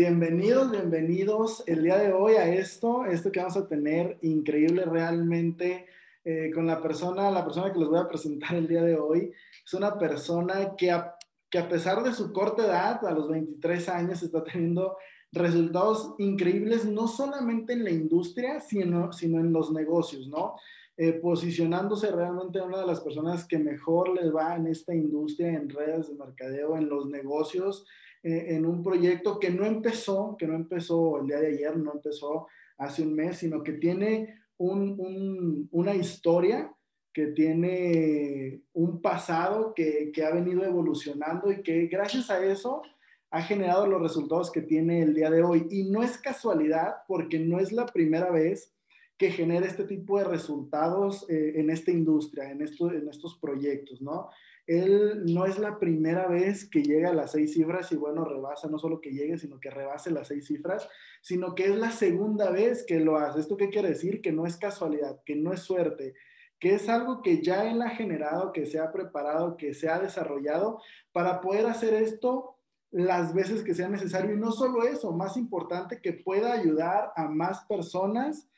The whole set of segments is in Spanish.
bienvenidos, bienvenidos el día de hoy a esto, esto que vamos a tener increíble realmente eh, con la persona, la persona que les voy a presentar el día de hoy. Es una persona que a, que a pesar de su corta edad, a los 23 años, está teniendo resultados increíbles, no solamente en la industria, sino, sino en los negocios, ¿no? Eh, posicionándose realmente una de las personas que mejor les va en esta industria, en redes de mercadeo, en los negocios, en un proyecto que no empezó, que no empezó el día de ayer, no empezó hace un mes, sino que tiene una historia, que tiene un pasado que, que ha venido evolucionando y que gracias a eso ha generado los resultados que tiene el día de hoy. Y no es casualidad porque no es la primera vez que genera este tipo de resultados eh, en esta industria, en, esto, en estos proyectos, ¿no? Él no es la primera vez que llega a las seis cifras y bueno, rebasa, no solo que llegue, sino que rebase las seis cifras, sino que es la segunda vez que lo hace. ¿Esto qué quiere decir? Que no es casualidad, que no es suerte, que es algo que ya él ha generado, que se ha preparado, que se ha desarrollado para poder hacer esto las veces que sea necesario. Y no solo eso, más importante, que pueda ayudar a más personas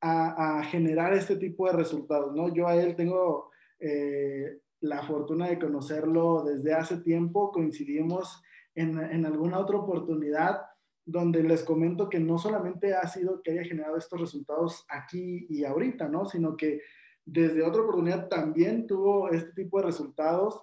a, generar este tipo de resultados, ¿no? Yo a él tengo eh, la fortuna de conocerlo desde hace tiempo, coincidimos en, en, alguna otra oportunidad donde les comento que no solamente ha sido que haya generado estos resultados aquí y ahorita, ¿no? Sino que desde otra oportunidad también tuvo este tipo de resultados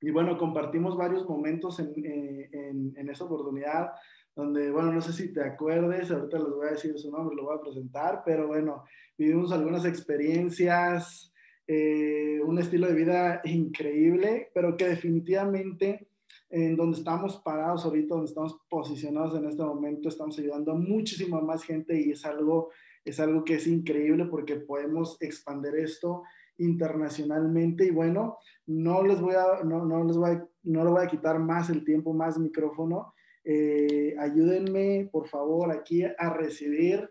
y bueno, compartimos varios momentos en, eh, en, en esa oportunidad donde, bueno, no sé si te acuerdes, ahorita les voy a decir su nombre, lo voy a presentar, pero bueno, vivimos algunas experiencias, eh, un estilo de vida increíble, pero que definitivamente en donde estamos parados ahorita, donde estamos posicionados en este momento, estamos ayudando a muchísima más gente y es algo, es algo que es increíble porque podemos expandir esto internacionalmente. Y bueno, no les voy a, no, no les voy no voy a quitar más el tiempo, más micrófono. Eh, ayúdenme, por favor, aquí a recibir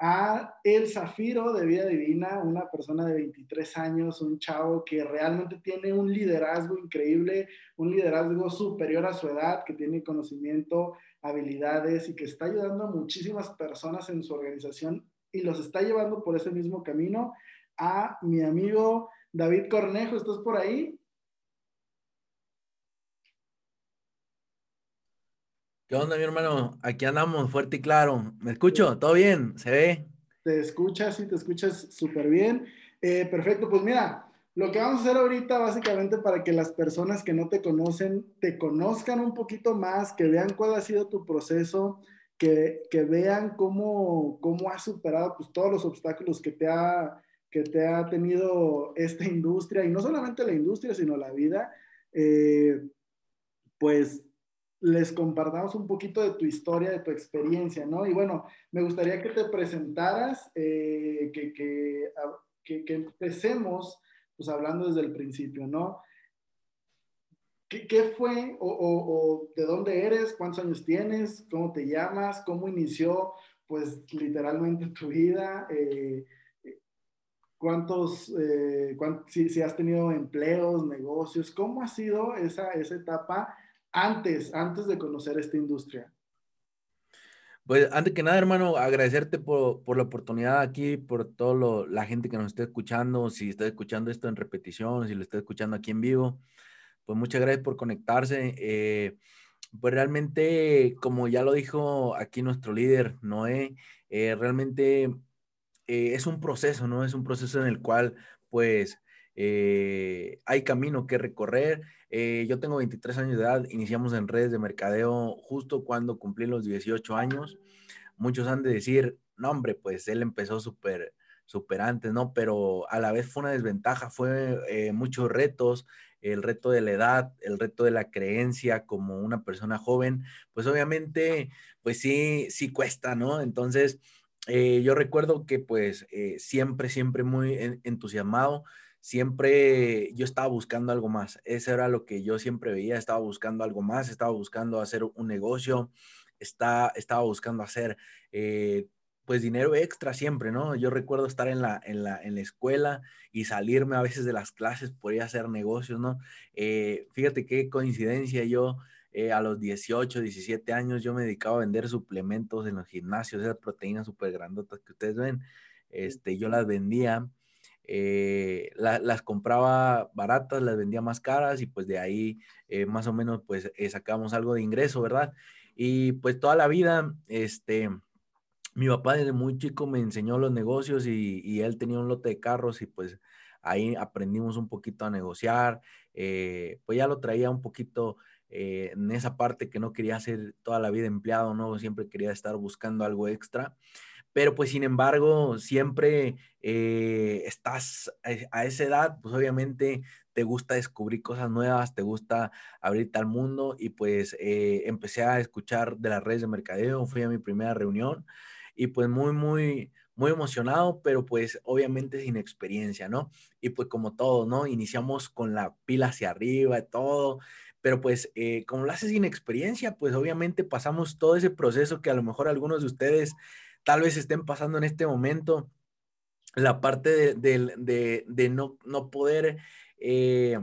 a El Zafiro de Vida Divina, una persona de 23 años, un chavo que realmente tiene un liderazgo increíble, un liderazgo superior a su edad, que tiene conocimiento, habilidades y que está ayudando a muchísimas personas en su organización y los está llevando por ese mismo camino. A mi amigo David Cornejo, ¿estás por ahí? ¿Qué onda, mi hermano? Aquí andamos, fuerte y claro. ¿Me escucho? ¿Todo bien? ¿Se ve? Te escuchas, sí, te escuchas súper bien. Eh, perfecto, pues mira, lo que vamos a hacer ahorita básicamente para que las personas que no te conocen te conozcan un poquito más, que vean cuál ha sido tu proceso, que, que vean cómo, cómo has superado pues, todos los obstáculos que te, ha, que te ha tenido esta industria, y no solamente la industria, sino la vida. Eh, pues les compartamos un poquito de tu historia, de tu experiencia, ¿no? Y bueno, me gustaría que te presentaras, eh, que, que, que, empecemos, pues hablando desde el principio, ¿no? ¿Qué, fue o, o, de dónde eres? ¿Cuántos años tienes? ¿Cómo te llamas? ¿Cómo inició, pues, literalmente tu vida? Eh, ¿Cuántos, eh, si, si, has tenido empleos, negocios? ¿Cómo ha sido esa, esa etapa? Antes, antes de conocer esta industria? Pues antes que nada, hermano, agradecerte por, por la oportunidad aquí, por toda la gente que nos esté escuchando, si está escuchando esto en repetición, si lo está escuchando aquí en vivo, pues muchas gracias por conectarse. Eh, pues realmente, como ya lo dijo aquí nuestro líder, Noé, eh, realmente eh, es un proceso, ¿no? Es un proceso en el cual, pues, hay camino que recorrer eh, yo tengo 23 años de edad, iniciamos en redes de mercadeo justo cuando cumplí los 18 años. Muchos han de decir, no hombre, pues él empezó súper super antes, ¿no? Pero a la vez fue una desventaja, fue eh, muchos retos, el reto de la edad, el reto de la creencia como una persona joven, pues obviamente, pues sí, sí cuesta, ¿no? Entonces, eh, yo recuerdo que pues siempre, siempre muy entusiasmado, siempre yo estaba buscando algo más. Eso era lo que yo siempre veía, estaba buscando algo más, estaba buscando hacer un negocio, está, estaba buscando hacer eh, pues dinero extra siempre, ¿no? Yo recuerdo estar en la, en la, en la escuela y salirme a veces de las clases por ir a hacer negocios, ¿no? Eh, fíjate qué coincidencia, yo eh, a los 18, 17 años yo me dedicaba a vender suplementos en los gimnasios, esas proteínas súper grandotas que ustedes ven, este, yo las vendía, eh, las compraba baratas, las vendía más caras y pues de ahí eh, más o menos pues sacábamos algo de ingreso, ¿verdad? Y pues toda la vida, este, mi papá desde muy chico me enseñó los negocios y, y él tenía un lote de carros y pues ahí aprendimos un poquito a negociar, pues ya lo traía un poquito eh, en esa parte que no quería ser toda la vida empleado, ¿no? Siempre quería estar buscando algo extra. Pero pues sin embargo, siempre eh, estás a esa edad, pues obviamente te gusta descubrir cosas nuevas, te gusta abrirte al mundo y pues eh, empecé a escuchar de las redes de mercadeo, fui a mi primera reunión y pues muy, muy, muy emocionado, pero pues obviamente sin experiencia, ¿no? Y pues como todo, ¿no? Iniciamos con la pila hacia arriba y todo, pero pues eh, como lo haces sin experiencia, pues obviamente pasamos todo ese proceso que a lo mejor algunos de ustedes tal vez estén pasando en este momento, la parte de, no, poder eh,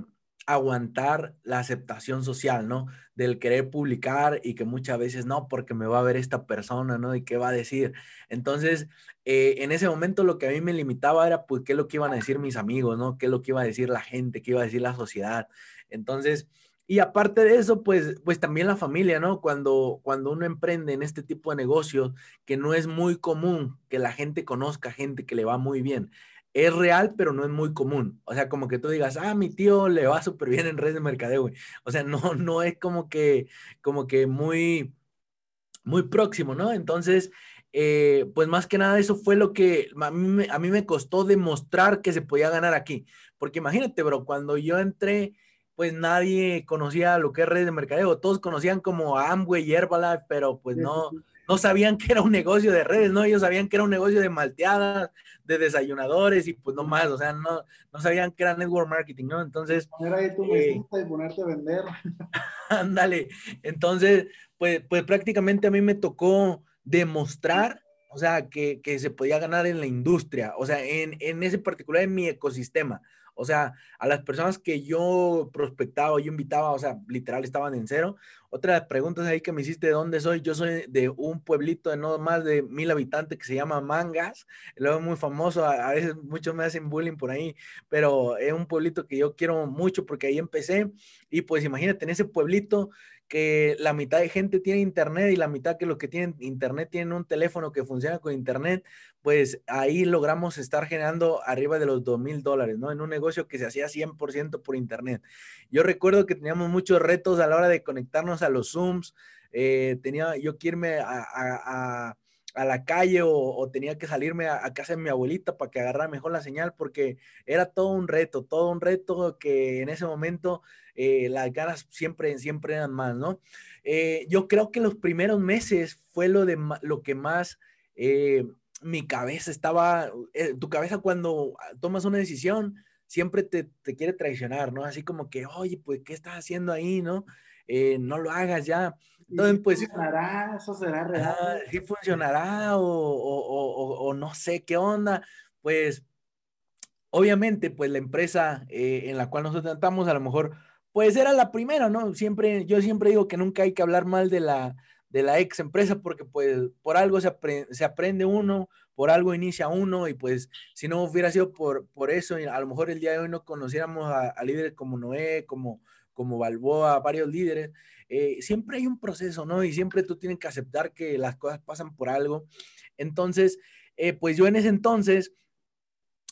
aguantar la aceptación social, ¿no? Del querer publicar y que muchas veces no, porque me va a ver esta persona, ¿no? Y qué va a decir. Entonces, eh, en ese momento lo que a mí me limitaba era, pues, qué es lo que iban a decir mis amigos, ¿no? ¿Qué es lo que iba a decir la gente? ¿Qué iba a decir la sociedad? Entonces, y aparte de eso, pues, pues también la familia, ¿no? Cuando, cuando uno emprende en este tipo de negocios, que no es muy común que la gente conozca gente que le va muy bien. Es real, pero no es muy común. O sea, como que tú digas, ah, mi tío le va súper bien en redes de mercadeo, güey. O sea, no, no es como que, como que muy, muy próximo, ¿no? Entonces, eh, pues más que nada eso fue lo que a mí, a mí me costó demostrar que se podía ganar aquí. Porque imagínate, bro, cuando yo entré pues nadie conocía lo que es redes de mercadeo. Todos conocían como Amway y Herbalife, pero pues no, no sabían que era un negocio de redes, ¿no? Ellos sabían que era un negocio de malteadas, de desayunadores y pues no más, o sea, no, no sabían que era network marketing, ¿no? Entonces... Poner ahí tu eh, y ponerte a vender. Ándale, entonces, pues, pues prácticamente a mí me tocó demostrar, o sea, que, que se podía ganar en la industria, o sea, en, en ese particular, en mi ecosistema. O sea, a las personas que yo prospectaba, yo invitaba, o sea, literal estaban en cero. Otra de las preguntas ahí que me hiciste de dónde soy, yo soy de un pueblito de no más de mil habitantes que se llama Mangas, luego muy famoso, a, veces muchos me hacen bullying por ahí, pero es un pueblito que yo quiero mucho porque ahí empecé y pues imagínate en ese pueblito que la mitad de gente tiene internet y la mitad que los que tienen internet tienen un teléfono que funciona con internet, pues ahí logramos estar generando arriba de los dos mil dólares, ¿no? En un negocio que se hacía 100% por internet. Yo recuerdo que teníamos muchos retos a la hora de conectarnos a los Zooms, eh, tenía yo que irme a, la calle o, tenía que salirme a, casa de mi abuelita para que agarrara mejor la señal porque era todo un reto, todo un reto que en ese momento eh, las ganas siempre, siempre eran más, ¿no? Eh, yo creo que los primeros meses fue lo, de, lo que más eh, mi cabeza estaba, tu cabeza cuando tomas una decisión siempre te, quiere traicionar, ¿no? Así como que, oye, pues, ¿qué estás haciendo ahí, no? no lo hagas ya. Entonces, pues, funcionará, eso será real. sí funcionará o, o, o, no sé qué onda. Pues, obviamente, pues la empresa en la cual nosotros estamos, a lo mejor pues era la primera, ¿no? Siempre, yo siempre digo que nunca hay que hablar mal de la, de la ex empresa porque pues por algo se, aprende uno, por algo inicia uno y pues si no hubiera sido por, por eso, a lo mejor el día de hoy no conociéramos a, líderes como Noé, como, como Balboa, varios líderes. Eh, siempre hay un proceso, ¿no? Y siempre tú tienes que aceptar que las cosas pasan por algo. Entonces, eh, pues yo en ese entonces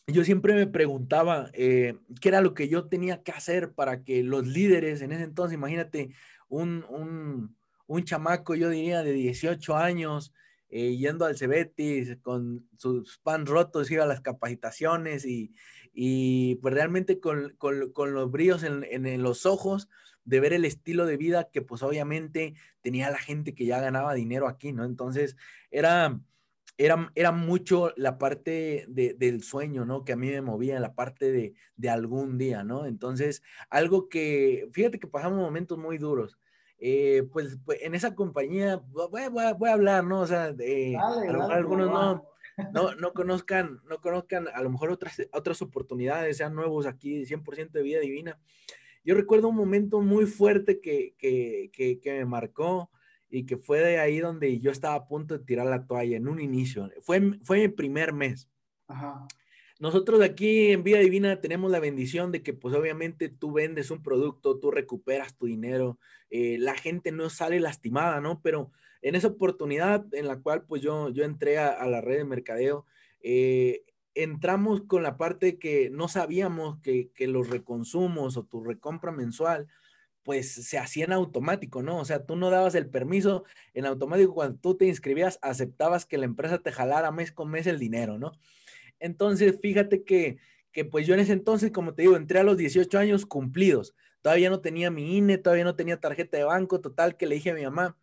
yo siempre me preguntaba eh, qué era lo que yo tenía que hacer para que los líderes en ese entonces, imagínate, un, un, un chamaco, yo diría, de 18 años, eh, yendo al Cebetis con sus pan rotos, iba a las capacitaciones y, y pues realmente con, con, con los brillos en, en, los ojos de ver el estilo de vida que pues obviamente tenía la gente que ya ganaba dinero aquí, ¿no? Entonces era era, era mucho la parte de, del sueño, ¿no? Que a mí me movía, la parte de, de, algún día, ¿no? Entonces, algo que, fíjate que pasamos momentos muy duros. Eh, pues, pues, en esa compañía, voy, voy, a hablar, ¿no? O sea, de, algunos no, no, no conozcan, no conozcan a lo mejor otras, otras oportunidades, sean nuevos aquí, 100% de vida divina. yo recuerdo un momento muy fuerte que, que, que, que me marcó y que fue de ahí donde yo estaba a punto de tirar la toalla en un inicio. Fue, fue mi primer mes. Ajá. Nosotros aquí en Vida Divina tenemos la bendición de que pues obviamente tú vendes un producto, tú recuperas tu dinero, eh, la gente no sale lastimada, ¿no? Pero en esa oportunidad en la cual pues yo, yo entré a, la red de mercadeo, eh, entramos con la parte que no sabíamos que, que, los reconsumos o tu recompra mensual pues se hacían automático, ¿no? O sea, tú no dabas el permiso en automático cuando tú te inscribías, aceptabas que la empresa te jalara mes con mes el dinero, ¿no? Entonces, fíjate que, que pues yo en ese entonces, como te digo, entré a los 18 años cumplidos. Todavía no tenía mi INE, todavía no tenía tarjeta de banco, total, que le dije a mi mamá,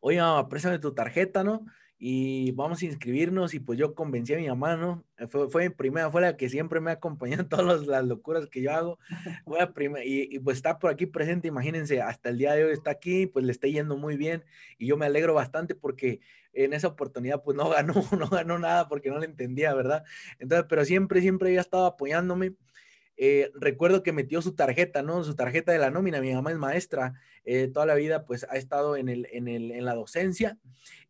oye, mamá, préstame tu tarjeta, ¿no? Y vamos a inscribirnos y pues yo convencí a mi mamá, ¿no? Fue, fue mi primera, fue la que siempre me ha acompañado en todas las locuras que yo hago. Fue la primera, y, pues está por aquí presente, imagínense, hasta el día de hoy está aquí, pues le está yendo muy bien y yo me alegro bastante porque en esa oportunidad pues no ganó, no ganó nada porque no le entendía, ¿verdad? Entonces, pero siempre, siempre ella estaba apoyándome eh, recuerdo que metió su tarjeta, ¿no? Su tarjeta de la nómina. Mi mamá es maestra, eh, toda la vida pues ha estado en, el, en, el, en la docencia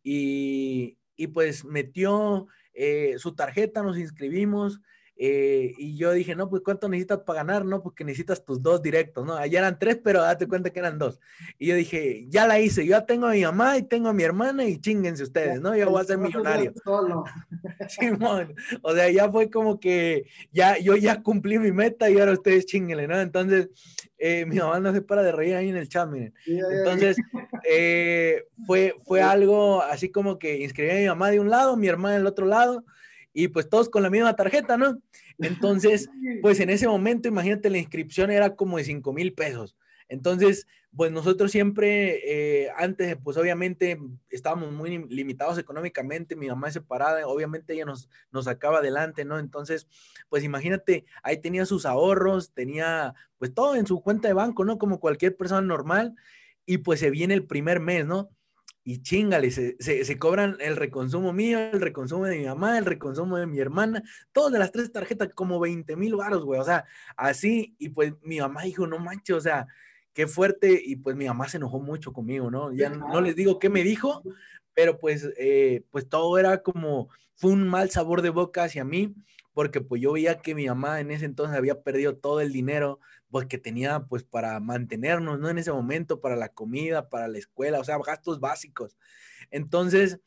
y, y pues metió eh, su tarjeta, nos inscribimos. Eh, y yo dije, no, pues ¿cuánto necesitas para ganar? No, porque necesitas tus dos directos, ¿no? Allá eran tres, pero date cuenta que eran dos. Y yo dije, ya la hice, yo ya tengo a mi mamá y tengo a mi hermana y chinguense ustedes, ¿no? Yo voy a ser millonario. Simón, o sea, ya fue como que ya, yo ya cumplí mi meta y ahora ustedes chinguenle, ¿no? Entonces, eh, mi mamá no se para de reír ahí en el chat, miren. Entonces, eh, fue, fue algo así como que inscribí a mi mamá de un lado, mi hermana del otro lado y pues todos con la misma tarjeta, ¿no? Entonces, pues en ese momento, imagínate, la inscripción era como de 5 mil pesos. Entonces, pues nosotros siempre, eh, antes, pues obviamente estábamos muy limitados económicamente, mi mamá es separada, obviamente ella nos, nos sacaba adelante, ¿no? Entonces, pues imagínate, ahí tenía sus ahorros, tenía pues todo en su cuenta de banco, ¿no? Como cualquier persona normal, y pues se viene el primer mes, ¿no? Y chingale, se, se, cobran el reconsumo mío, el reconsumo de mi mamá, el reconsumo de mi hermana, todas de las tres tarjetas, como 20 mil varos, güey, o sea, así, y pues mi mamá dijo, no manches, o sea, qué fuerte, y pues mi mamá se enojó mucho conmigo, ¿no? Ya no, les digo qué me dijo, pero pues, eh, pues todo era como, fue un mal sabor de boca hacia mí, porque pues yo veía que mi mamá en ese entonces había perdido todo el dinero pues que tenía pues para mantenernos, ¿no? En ese momento, para la comida, para la escuela, o sea, gastos básicos. Entonces,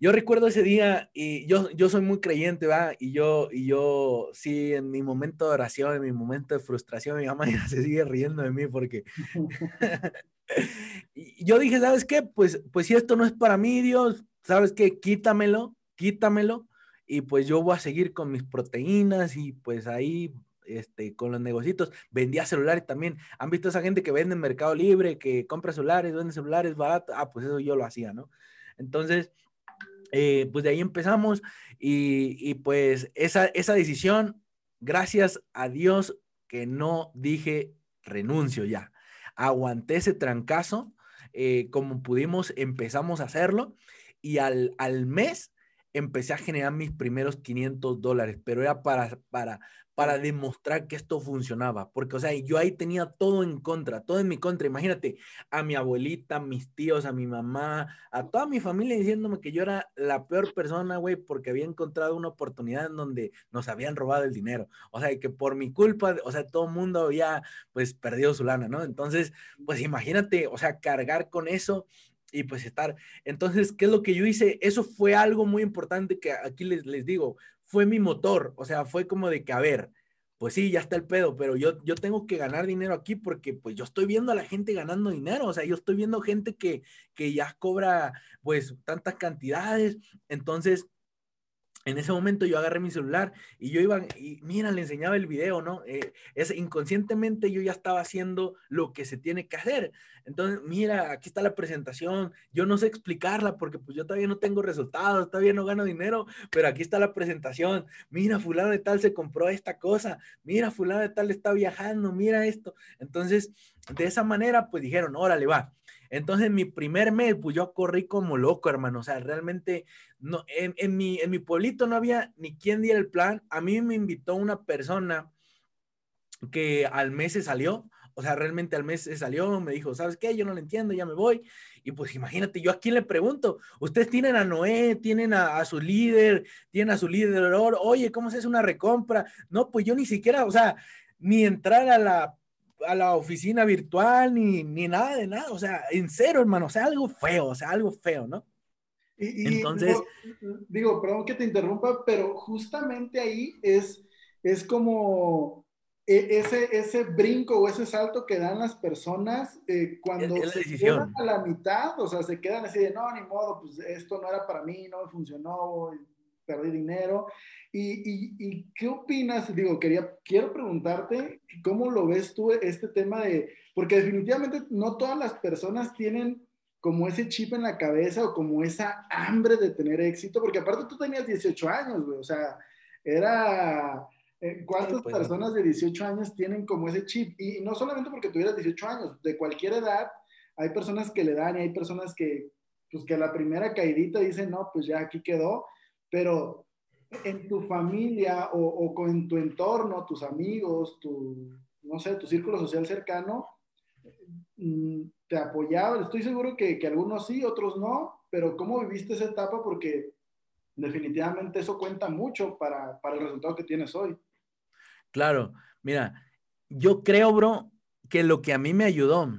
yo recuerdo ese día y yo, yo soy muy creyente, ¿va? Y yo, y yo, sí, en mi momento de oración, en mi momento de frustración, mi mamá ya se sigue riendo de mí porque... y yo dije, ¿sabes qué? Pues, pues si esto no es para mí, Dios, ¿sabes qué? Quítamelo, quítamelo. Y pues yo voy a seguir con mis proteínas y pues ahí este, con los negocios, vendía celulares también. ¿Han visto esa gente que vende en Mercado Libre, que compra celulares, vende celulares baratos? Ah, pues eso yo lo hacía, ¿no? Entonces, eh, pues de ahí empezamos y, y, pues esa, esa decisión, gracias a Dios que no dije renuncio ya. Aguanté ese trancazo, eh, como pudimos, empezamos a hacerlo y al, al mes empecé a generar mis primeros 500 dólares, pero era para, para, para demostrar que esto funcionaba, porque, o sea, yo ahí tenía todo en contra, todo en mi contra. Imagínate a mi abuelita, a mis tíos, a mi mamá, a toda mi familia diciéndome que yo era la peor persona, güey, porque había encontrado una oportunidad en donde nos habían robado el dinero. O sea, que por mi culpa, o sea, todo el mundo había, pues, perdido su lana, ¿no? Entonces, pues imagínate, o sea, cargar con eso y pues estar. Entonces, ¿qué es lo que yo hice? Eso fue algo muy importante que aquí les, les digo, fue mi motor, o sea, fue como de que, a ver, pues sí, ya está el pedo, pero yo, yo tengo que ganar dinero aquí porque pues yo estoy viendo a la gente ganando dinero, o sea, yo estoy viendo gente que, que ya cobra pues tantas cantidades, entonces en ese momento yo agarré mi celular y yo iba y mira, le enseñaba el video, ¿no? Eh, es, inconscientemente yo ya estaba haciendo lo que se tiene que hacer. Entonces, mira, aquí está la presentación. Yo no sé explicarla porque pues yo todavía no tengo resultados, todavía no gano dinero, pero aquí está la presentación. Mira, fulano de tal se compró esta cosa. Mira, fulano de tal está viajando, mira esto. Entonces, de esa manera, pues dijeron, órale, va. Entonces, mi primer mes, pues yo corrí como loco, hermano. O sea, realmente, no, en, mi, en mi pueblito no había ni quien diera el plan. A mí me invitó una persona que al mes se salió, o sea, realmente al mes se salió, me dijo, ¿sabes qué? Yo no lo entiendo, ya me voy. Y pues imagínate, yo a quién le pregunto, ustedes tienen a Noé, tienen a, su líder, tienen a su líder, oye, ¿cómo se hace una recompra? No, pues yo ni siquiera, o sea, ni entrar a la, a la oficina virtual, ni, ni nada de nada, o sea, en cero, hermano, o sea, algo feo, o sea, algo feo, ¿no? Y, Entonces, digo, perdón que te interrumpa, pero justamente ahí es, es como e, ese, ese brinco o ese salto que dan las personas eh, cuando se quedan a la mitad, o sea, se quedan así de, no, ni modo, pues esto no era para mí, no me funcionó, perdí dinero. ¿Y, y, qué opinas? Digo, quería, quiero preguntarte, ¿cómo lo ves tú este tema de, porque definitivamente no todas las personas tienen como ese chip en la cabeza o como esa hambre de tener éxito, porque aparte tú tenías 18 años, güey, o sea, era eh, ¿Cuántas pues, personas de 18 años tienen como ese chip? Y no solamente porque tuvieras 18 años, de cualquier edad, hay personas que le dan y hay personas que, pues que a la primera caidita dicen, no, pues ya aquí quedó, pero en tu familia o, o con tu entorno, tus amigos, tu, no sé, tu círculo social cercano, mm, te apoyaban. Estoy seguro que, que algunos sí, otros no, pero ¿cómo viviste esa etapa? Porque definitivamente eso cuenta mucho para, para el resultado que tienes hoy. Claro, mira, yo creo, bro, que lo que a mí me ayudó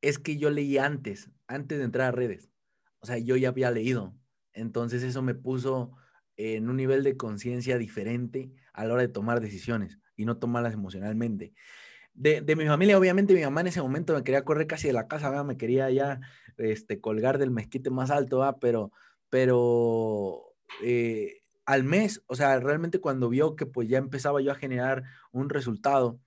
es que yo leí antes, antes de entrar a redes. O sea, yo ya había leído. Entonces eso me puso en un nivel de conciencia diferente a la hora de tomar decisiones y no tomarlas emocionalmente. De, mi familia, obviamente, mi mamá en ese momento me quería correr casi de la casa, me quería ya este, colgar del mezquite más alto, pero, pero eh, al mes, o sea, realmente cuando vio que pues ya empezaba yo a generar un resultado,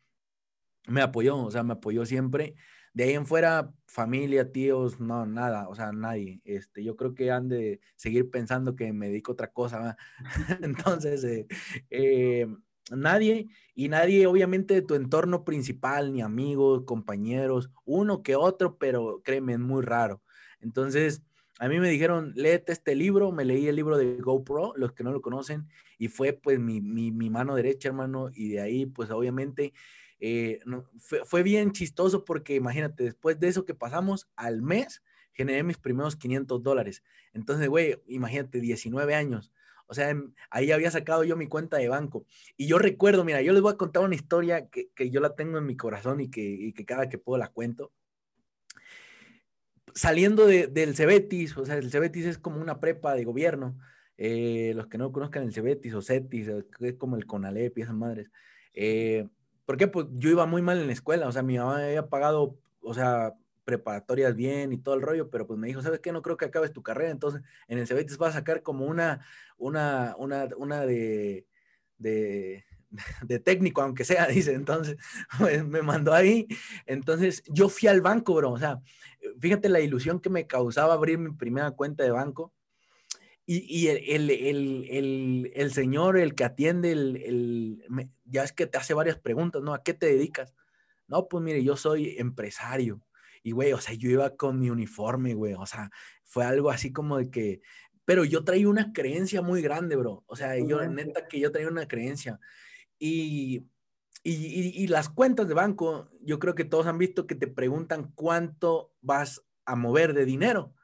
me apoyó, o sea, me apoyó siempre. De ahí en fuera, familia, tíos, no, nada, o sea, nadie. Este, yo creo que han de seguir pensando que me dedico a otra cosa. Entonces, eh, eh, nadie, y nadie obviamente de tu entorno principal, ni amigos, compañeros, uno que otro, pero créeme, es muy raro. Entonces, a mí me dijeron, léete este libro, me leí el libro de GoPro, los que no lo conocen, y fue pues mi, mano derecha, hermano, y de ahí pues obviamente eh, fue, bien chistoso porque imagínate, después de eso que pasamos al mes, generé mis primeros 500 dólares. Entonces, güey, imagínate, 19 años. O sea, ahí había sacado yo mi cuenta de banco. Y yo recuerdo, mira, yo les voy a contar una historia que, yo la tengo en mi corazón y que, y que cada que puedo la cuento saliendo del Cebetis, o sea, el Cebetis es como una prepa de gobierno. Eh, los que no conozcan el Cebetis o Cetis, es como el Conalep y esas madres. Eh, ¿Por qué? Pues yo iba muy mal en la escuela, o sea, mi mamá había pagado, o sea, preparatorias bien y todo el rollo, pero pues me dijo, ¿sabes qué? No creo que acabes tu carrera, entonces en el Cebetis vas a sacar como una, una, una, una de, de, de técnico, aunque sea, dice. Entonces, pues, me mandó ahí. Entonces, yo fui al banco, bro. O sea, fíjate la ilusión que me causaba abrir mi primera cuenta de banco. Y, el, señor, el que atiende, el, ya es que te hace varias preguntas, ¿no? ¿A qué te dedicas? No, pues mire, yo soy empresario. Y, güey, o sea, yo iba con mi uniforme, güey. O sea, fue algo así como de que, pero yo traía una creencia muy grande, bro. O sea, yo, neta, que yo traía una creencia. Y, y, las cuentas de banco, yo creo que todos han visto que te preguntan cuánto vas a mover de dinero.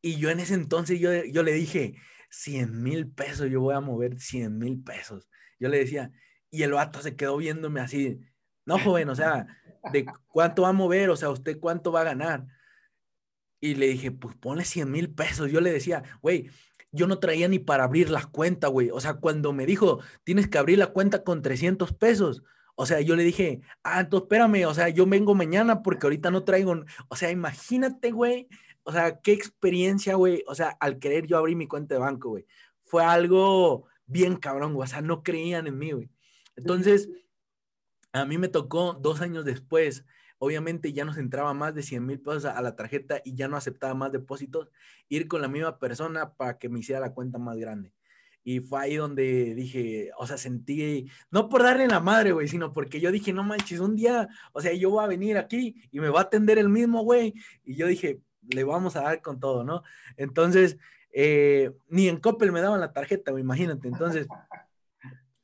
Y yo en ese entonces yo, yo le dije, 100 mil pesos, yo voy a mover 100 mil pesos. Yo le decía, y el vato se quedó viéndome así, no joven, o sea, ¿de cuánto va a mover? O sea, ¿usted cuánto va a ganar? Y le dije, pues ponle 100 mil pesos. Yo le decía, güey, yo no traía ni para abrir la cuenta, güey. O sea, cuando me dijo, tienes que abrir la cuenta con 300 pesos. O sea, yo le dije, ah, entonces espérame, o sea, yo vengo mañana porque ahorita no traigo, o sea, imagínate, güey, o sea, qué experiencia, güey, o sea, al querer yo abrir mi cuenta de banco, güey, fue algo bien cabrón, güey, o sea, no creían en mí, güey. Entonces, a mí me tocó dos años después obviamente ya nos entraba más de 100 mil pesos a la tarjeta y ya no aceptaba más depósitos, ir con la misma persona para que me hiciera la cuenta más grande. Y fue ahí donde dije, o sea, sentí, no por darle la madre, güey, sino porque yo dije, no manches, un día, o sea, yo voy a venir aquí y me va a atender el mismo, güey. Y yo dije, le vamos a dar con todo, ¿no? Entonces, eh, ni en Coppel me daban la tarjeta, imagínate. Entonces,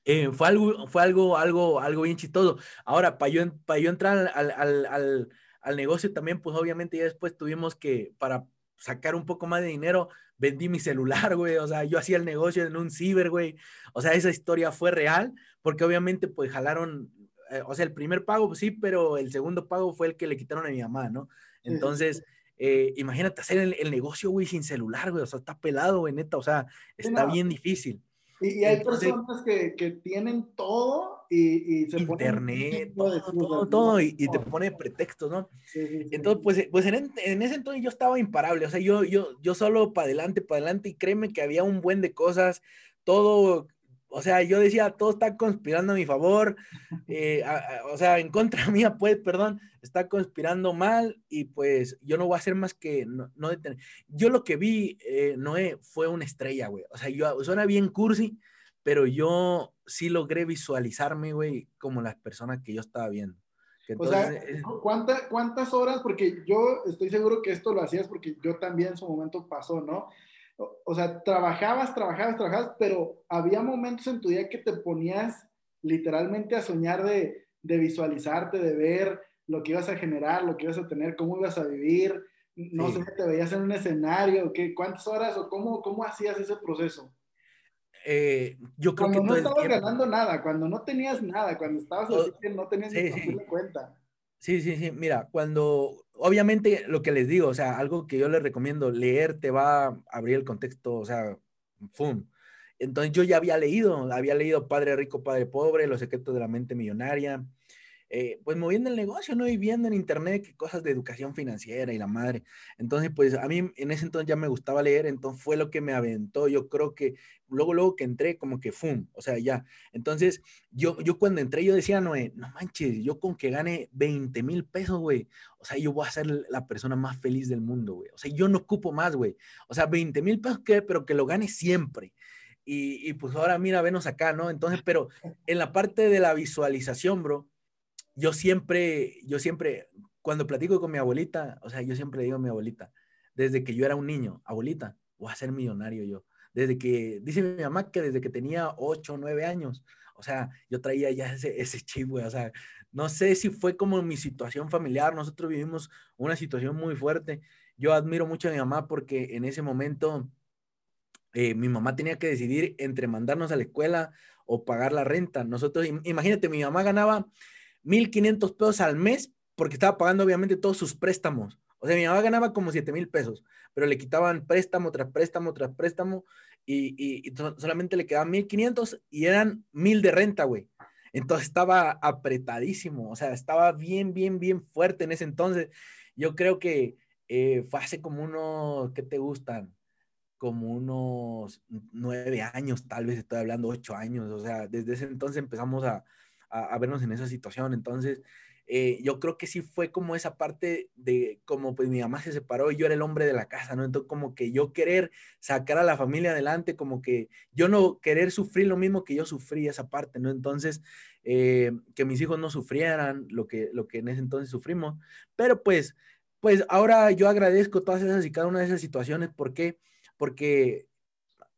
Eh, fue algo, fue algo, algo, algo bien chistoso. Ahora, para yo, para yo entrar al, al, al, al, negocio también, pues obviamente ya después tuvimos que, para sacar un poco más de dinero, vendí mi celular, güey. O sea, yo hacía el negocio en un ciber, güey. O sea, esa historia fue real, porque obviamente, pues jalaron, eh, o sea, el primer pago, pues, sí, pero el segundo pago fue el que le quitaron a mi mamá, ¿no? Entonces, eh, imagínate hacer el, negocio, güey, sin celular, güey. O sea, está pelado, güey, neta. O sea, está bien difícil. Y, hay personas que, que, tienen todo y, y se Internet, todo, todo, todo, y, te pone pretextos, ¿no? entonces, pues, pues en, en, ese entonces yo estaba imparable, o sea, yo, yo, yo solo para adelante, para adelante, y créeme que había un buen de cosas, todo o sea, yo decía, todo está conspirando a mi favor, eh, o sea, en contra mía, pues, perdón, está conspirando mal y pues yo no voy a hacer más que no, detener. Yo lo que vi, eh, Noé, fue una estrella, güey. O sea, yo, suena bien cursi, pero yo sí logré visualizarme, güey, como las personas que yo estaba viendo. o sea, ¿cuántas horas? Porque yo estoy seguro que esto lo hacías porque yo también en su momento pasó, ¿no? O sea, trabajabas, trabajabas, trabajabas, pero había momentos en tu día que te ponías literalmente a soñar de, de visualizarte, de ver lo que ibas a generar, lo que ibas a tener, cómo ibas a vivir. No sé, te veías en un escenario, ¿qué, ¿cuántas horas o cómo, cómo hacías ese proceso? Eh, yo creo cuando que no estabas ganando nada, cuando no tenías nada, cuando estabas así que no tenías ni sí. cuenta. Sí, sí, sí. Mira, cuando, obviamente, lo que les digo, o sea, algo que yo les recomiendo, leer te va a abrir el contexto, o sea, ¡fum! Entonces yo ya había leído, había leído Padre Rico, Padre Pobre, Los Secretos de la Mente Millonaria, eh, pues moviendo el negocio, ¿no? Y viendo en internet cosas de educación financiera y la madre. Entonces, pues a mí en ese entonces ya me gustaba leer, entonces fue lo que me aventó. Yo creo que luego, luego que entré, como que fum, o sea, ya. Entonces, yo, yo cuando entré, yo decía, no, no manches, yo con que gane 20 mil pesos, güey, o sea, yo voy a ser la persona más feliz del mundo, güey. O sea, yo no ocupo más, güey. O sea, 20 mil pesos, ¿qué? pero que lo gane siempre. Y, y pues ahora mira, venos acá, ¿no? Entonces, pero en la parte de la visualización, bro, yo siempre, yo siempre, cuando platico con mi abuelita, o sea, yo siempre digo a mi abuelita, desde que yo era un niño, abuelita, voy a ser millonario yo. Desde que, dice mi mamá que desde que tenía 8 o 9 años, o sea, yo traía ya ese, ese chip, güey, o sea, no sé si fue como mi situación familiar, nosotros vivimos una situación muy fuerte. Yo admiro mucho a mi mamá porque en ese momento eh, mi mamá tenía que decidir entre mandarnos a la escuela o pagar la renta. Nosotros, imagínate, mi mamá ganaba 1.500 pesos al mes porque estaba pagando obviamente todos sus préstamos. O sea, mi mamá ganaba como 7 mil pesos, pero le quitaban préstamo tras préstamo tras préstamo y, solamente le quedaban 1.500 y eran 1.000 de renta, güey. Entonces estaba apretadísimo, o sea, estaba bien, bien, bien fuerte en ese entonces. Yo creo que eh, fue hace como unos, ¿qué te gustan? Como unos nueve años, tal vez estoy hablando ocho años, o sea, desde ese entonces empezamos a, a, vernos en esa situación. Entonces, eh, yo creo que sí fue como esa parte de como pues mi mamá se separó y yo era el hombre de la casa, ¿no? Entonces como que yo querer sacar a la familia adelante, como que yo no querer sufrir lo mismo que yo sufrí esa parte, ¿no? Entonces, eh, que mis hijos no sufrieran lo que, lo que en ese entonces sufrimos, pero pues, pues ahora yo agradezco todas esas y cada una de esas situaciones, ¿por qué? Porque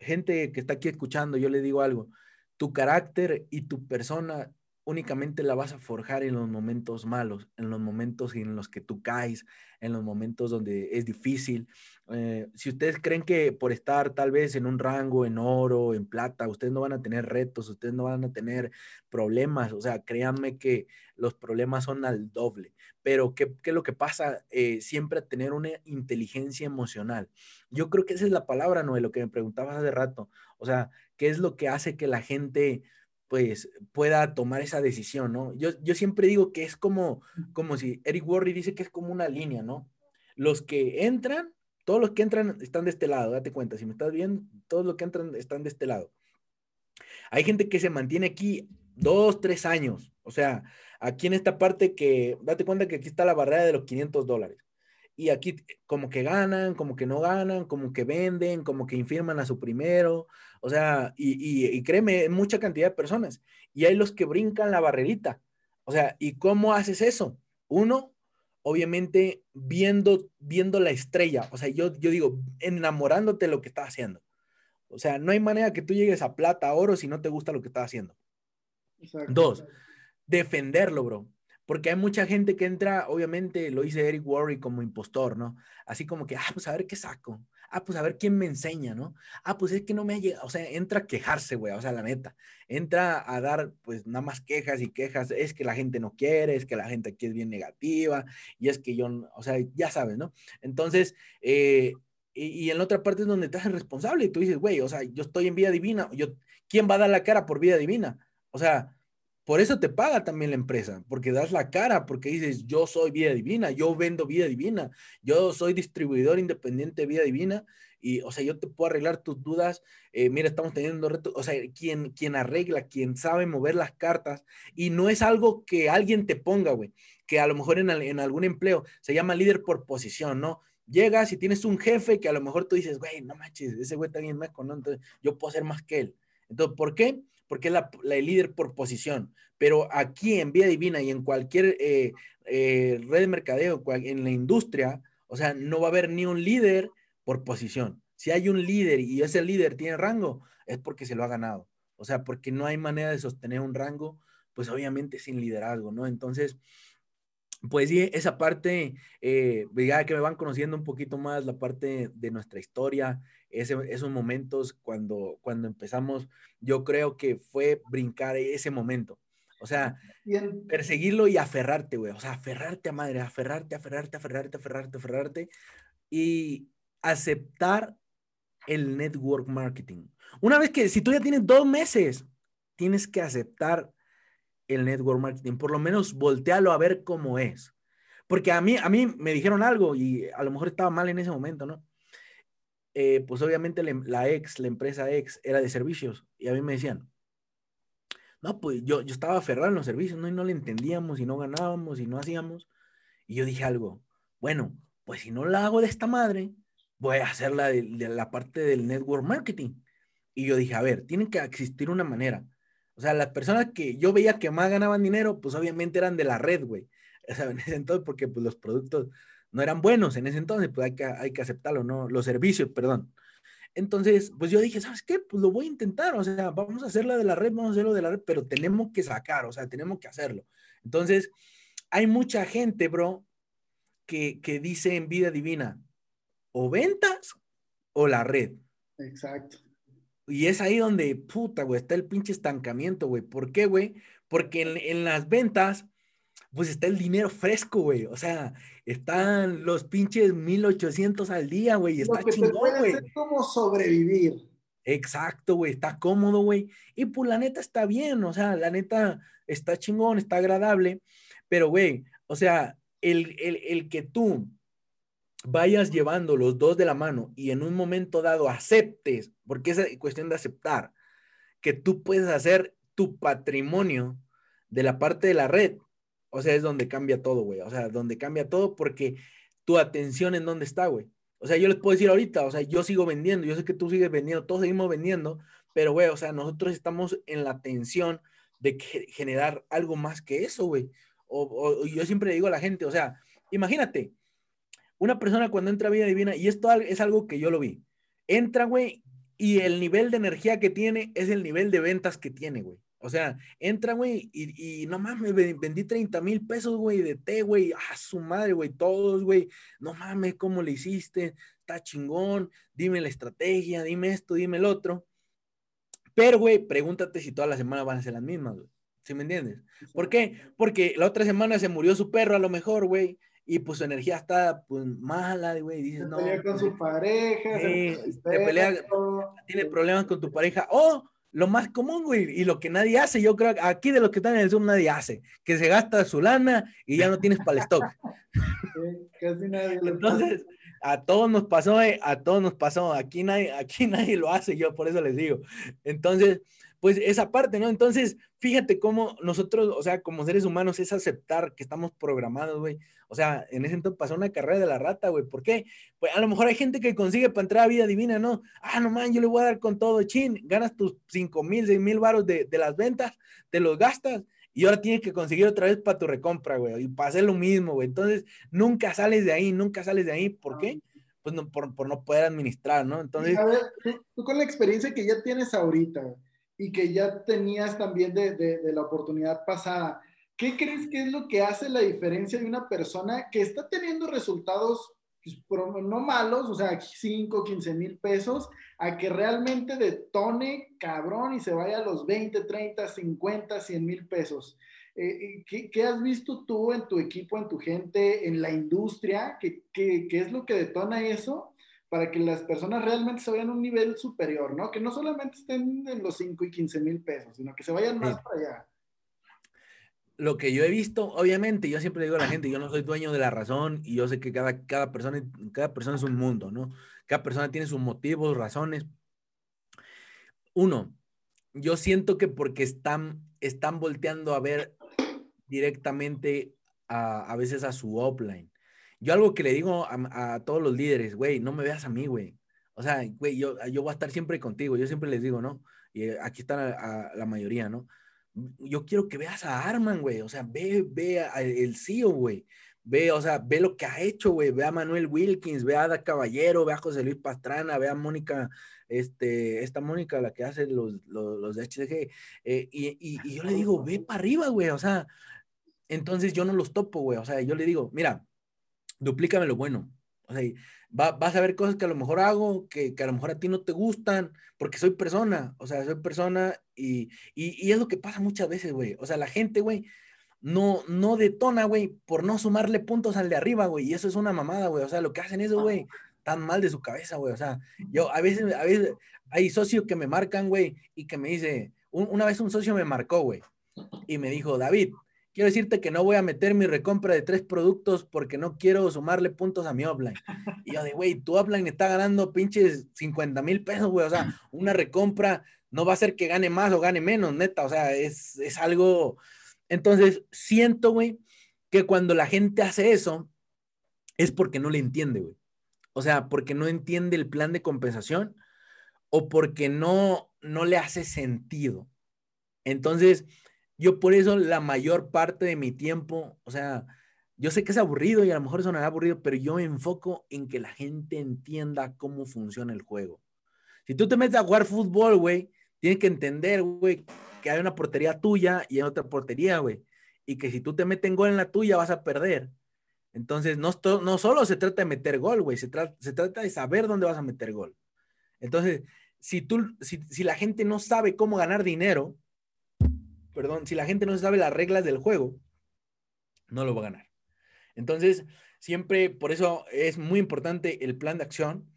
gente que está aquí escuchando, yo le digo algo, tu carácter y tu persona únicamente la vas a forjar en los momentos malos, en los momentos en los que tú caes, en los momentos donde es difícil. Eh, si ustedes creen que por estar tal vez en un rango, en oro, en plata, ustedes no van a tener retos, ustedes no van a tener problemas, o sea, créanme que los problemas son al doble. Pero ¿qué, qué es lo que pasa? Eh, siempre tener una inteligencia emocional. Yo creo que esa es la palabra, Noé, lo que me preguntabas hace rato. O sea, ¿qué es lo que hace que la gente pues pueda tomar esa decisión, ¿no? Yo, yo siempre digo que es como, como si Eric Worre dice que es como una línea, ¿no? Los que entran, todos los que entran están de este lado, date cuenta, si me estás viendo, todos los que entran están de este lado. Hay gente que se mantiene aquí dos, tres años, o sea, aquí en esta parte que, date cuenta que aquí está la barrera de los 500 dólares. Y aquí como que ganan, como que no ganan, como que venden, como que infirman a su primero, o sea, y, y, créeme, mucha cantidad de personas. Y hay los que brincan la barrerita. O sea, ¿y cómo haces eso? Uno, obviamente, viendo, viendo la estrella. O sea, yo, yo digo, enamorándote de lo que estás haciendo. O sea, no hay manera que tú llegues a plata, oro, si no te gusta lo que estás haciendo. Dos, defenderlo, bro. Porque hay mucha gente que entra, obviamente lo dice Eric Worre como impostor, ¿no? Así como que, ah, pues a ver qué saco. Ah, pues a ver quién me enseña, ¿no? Ah, pues es que no me ha llegado. O sea, entra a quejarse, güey. O sea, la neta. Entra a dar, pues nada más quejas y quejas. Es que la gente no quiere, es que la gente aquí es bien negativa. Y es que yo, o sea, ya sabes, ¿no? Entonces, eh, y, en la otra parte es donde te haces responsable y tú dices, güey, o sea, yo estoy en vida divina. Yo, ¿Quién va a dar la cara por vida divina? O sea, por eso te paga también la empresa, porque das la cara, porque dices, yo soy vida divina, yo vendo vida divina, yo soy distribuidor independiente de vida divina, y, o sea, yo te puedo arreglar tus dudas. Eh, mira, estamos teniendo retos, o sea, quien, quien arregla, quien sabe mover las cartas, y no es algo que alguien te ponga, güey, que a lo mejor en, algún empleo se llama líder por posición, ¿no? Llegas y tienes un jefe que a lo mejor tú dices, güey, no manches, ese güey está bien meco, ¿no? Entonces yo puedo hacer más que él. Entonces, ¿por qué? Porque es la, líder por posición. Pero aquí en Vía Divina y en cualquier eh, eh, red de mercadeo, en la industria, o sea, no va a haber ni un líder por posición. Si hay un líder y ese líder tiene rango, es porque se lo ha ganado. O sea, porque no hay manera de sostener un rango, pues obviamente sin liderazgo, ¿no? Entonces, pues sí, esa parte, eh, ya que me van conociendo un poquito más la parte de nuestra historia, esos momentos cuando, cuando empezamos, yo creo que fue brincar ese momento. O sea, perseguirlo y aferrarte, güey. O sea, aferrarte a madre, aferrarte, aferrarte, aferrarte, aferrarte, aferrarte. Y aceptar el network marketing. Una vez que, si tú ya tienes dos meses, tienes que aceptar el network marketing. Por lo menos voltealo a ver cómo es. Porque a mí, a mí me dijeron algo y a lo mejor estaba mal en ese momento, ¿no? Eh, pues obviamente la, ex, la empresa ex, era de servicios. Y a mí me decían, no, pues yo, yo estaba aferrado en los servicios, ¿no? Y no le entendíamos y no ganábamos y no hacíamos. Y yo dije algo, bueno, pues si no la hago de esta madre, voy a hacerla de, de la parte del network marketing. Y yo dije, a ver, tiene que existir una manera. O sea, las personas que yo veía que más ganaban dinero, pues obviamente eran de la red, güey. O sea, en ese entonces, porque pues los productos no eran buenos en ese entonces, pues hay que, hay que aceptarlo, ¿no? Los servicios, perdón. Entonces, pues yo dije, ¿sabes qué? Pues lo voy a intentar, o sea, vamos a hacerlo de la red, vamos a hacerlo de la red, pero tenemos que sacar, o sea, tenemos que hacerlo. Entonces, hay mucha gente, bro, que, que dice en vida divina, o ventas o la red. Exacto. Y es ahí donde, puta, güey, está el pinche estancamiento, güey. ¿Por qué, güey? Porque en, en las ventas, pues está el dinero fresco, güey. O sea, están los pinches 1800 al día, güey. Está chingón, güey. como sobrevivir. Exacto, güey. Está cómodo, güey. Y pues la neta está bien, o sea, la neta está chingón, está agradable. Pero, güey, o sea, el, el, el que tú vayas llevando los dos de la mano y en un momento dado aceptes, porque es cuestión de aceptar, que tú puedes hacer tu patrimonio de la parte de la red o sea, es donde cambia todo, güey. O sea, donde cambia todo porque tu atención en dónde está, güey. O sea, yo les puedo decir ahorita, o sea, yo sigo vendiendo, yo sé que tú sigues vendiendo, todos seguimos vendiendo, pero, güey, o sea, nosotros estamos en la atención de generar algo más que eso, güey. O, yo siempre digo a la gente, o sea, imagínate, una persona cuando entra a vida divina, y esto es algo que yo lo vi, entra, güey, y el nivel de energía que tiene es el nivel de ventas que tiene, güey. O sea, entra, güey, y, y no mames, vendí 30 mil pesos, güey, de té, güey. Ah, su madre, güey, todos, güey. No mames, ¿cómo le hiciste? Está chingón. Dime la estrategia, dime esto, dime el otro. Pero, güey, pregúntate si todas las semanas van a ser las mismas, güey. ¿Sí me entiendes? ¿Por qué? Porque la otra semana se murió su perro, a lo mejor, güey. Y pues su energía está pues mala, güey. Dices, no. Pelea con su pareja. te pelea, tiene problemas con tu pareja. O lo más común, güey, y lo que nadie hace, yo creo que aquí de los que están en el Zoom nadie hace, que se gasta su lana y ya no tienes para el stock. casi nadie lo Entonces, a todos nos pasó, eh, a todos nos pasó, aquí nadie, aquí nadie lo hace, yo por eso les digo. Entonces, pues esa parte, ¿no? Entonces, fíjate cómo nosotros, o sea, como seres humanos, es aceptar que estamos programados, güey. O sea, en ese entonces pasó una carrera de la rata, güey. ¿Por qué? Pues a lo mejor hay gente que consigue para entrar a vida divina, ¿no? Ah, no man, yo le voy a dar con todo, chin. Ganas tus 5 mil, 6 mil varos de, de, las ventas, te los gastas y ahora tienes que conseguir otra vez para tu recompra, güey. Y para hacer lo mismo, güey. Entonces, nunca sales de ahí, nunca sales de ahí. ¿Por qué? Pues no, por, por no poder administrar, ¿no? Entonces. A ver, tú, tú con la experiencia que ya tienes ahorita, y que ya tenías también de, de, la oportunidad pasada. ¿Qué crees que es lo que hace la diferencia de una persona que está teniendo resultados pues, no malos, o sea, 5, 15 mil pesos, a que realmente detone cabrón y se vaya a los 20, 30, 50, 100 mil pesos? Eh, ¿qué, ¿qué, has visto tú en tu equipo, en tu gente, en la industria? ¿Qué, qué, qué es lo que detona eso? para que las personas realmente se vayan a un nivel superior, ¿no? Que no solamente estén en los 5 y 15 mil pesos, sino que se vayan más para allá. Lo que yo he visto, obviamente, yo siempre digo a la gente, yo no soy dueño de la razón y yo sé que cada, cada, persona, cada persona es un mundo, ¿no? Cada persona tiene sus motivos, razones. Uno, yo siento que porque están, están volteando a ver directamente a, a veces a su offline. Yo algo que le digo a, todos los líderes, güey, no me veas a mí, güey. O sea, güey, yo, yo voy a estar siempre contigo. Yo siempre les digo, ¿no? Y eh, aquí está la, mayoría, ¿no? Yo quiero que veas a Arman, güey. O sea, ve, ve el CEO, güey. Ve, o sea, ve lo que ha hecho, güey. Ve a Manuel Wilkins, ve a Ada Caballero, ve a José Luis Pastrana, ve a Mónica, este, esta Mónica, la que hace los, los, de HDG. Eh, y, y, yo le digo, ve para arriba, güey. O sea, entonces yo no los topo, güey. O sea, yo le digo, mira, duplícame lo bueno. O sea, vas a ver cosas que a lo mejor hago, que, que, a lo mejor a ti no te gustan, porque soy persona, o sea, soy persona y, y, es lo que pasa muchas veces, güey. O sea, la gente, güey, no, no detona, güey, por no sumarle puntos al de arriba, güey, y eso es una mamada, güey. O sea, lo que hacen eso, güey, tan mal de su cabeza, güey. O sea, yo a veces, a veces hay socios que me marcan, güey, y que me dice, una vez un socio me marcó, güey, y me dijo, David, quiero decirte que no voy a meter mi recompra de tres productos porque no quiero sumarle puntos a mi offline. Y yo de, güey, tu offline está ganando pinches 50 mil pesos, güey. O sea, una recompra no va a ser que gane más o gane menos, neta. O sea, es, es algo. Entonces, siento, güey, que cuando la gente hace eso, es porque no le entiende, güey. O sea, porque no entiende el plan de compensación o porque no, no le hace sentido. Entonces, yo por eso la mayor parte de mi tiempo, o sea, yo sé que es aburrido y a lo mejor sonará aburrido, pero yo me enfoco en que la gente entienda cómo funciona el juego. Si tú te metes a jugar fútbol, güey, tienes que entender, güey, que hay una portería tuya y hay otra portería, güey. Y que si tú te metes en gol en la tuya, vas a perder. Entonces, no, no solo se trata de meter gol, güey, se, se trata de saber dónde vas a meter gol. Entonces, si, tú, si, si la gente no sabe cómo ganar dinero, perdón, si la gente no sabe las reglas del juego, no lo va a ganar. Entonces, siempre, por eso es muy importante el plan de acción.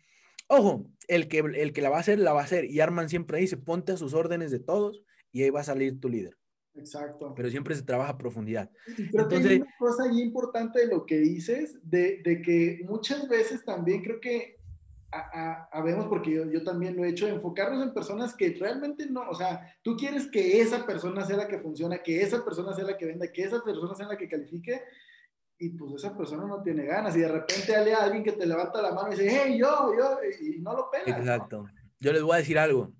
Ojo, el que, el que la va a hacer, la va a hacer. Y Arman siempre dice, ponte a sus órdenes de todos y ahí va a salir tu líder. Exacto. Pero siempre se trabaja a profundidad. creo que hay una cosa ahí importante de lo que dices, de, de que muchas veces también creo que habemos, porque yo, yo, también lo he hecho, enfocarnos en personas que realmente no, o sea, tú quieres que esa persona sea la que funciona, que esa persona sea la que venda, que esa persona sea la que califique, y pues esa persona no tiene ganas, y de repente hay alguien que te levanta la mano y dice, hey, yo, yo, y no lo pega. Exacto. Yo les voy a decir algo.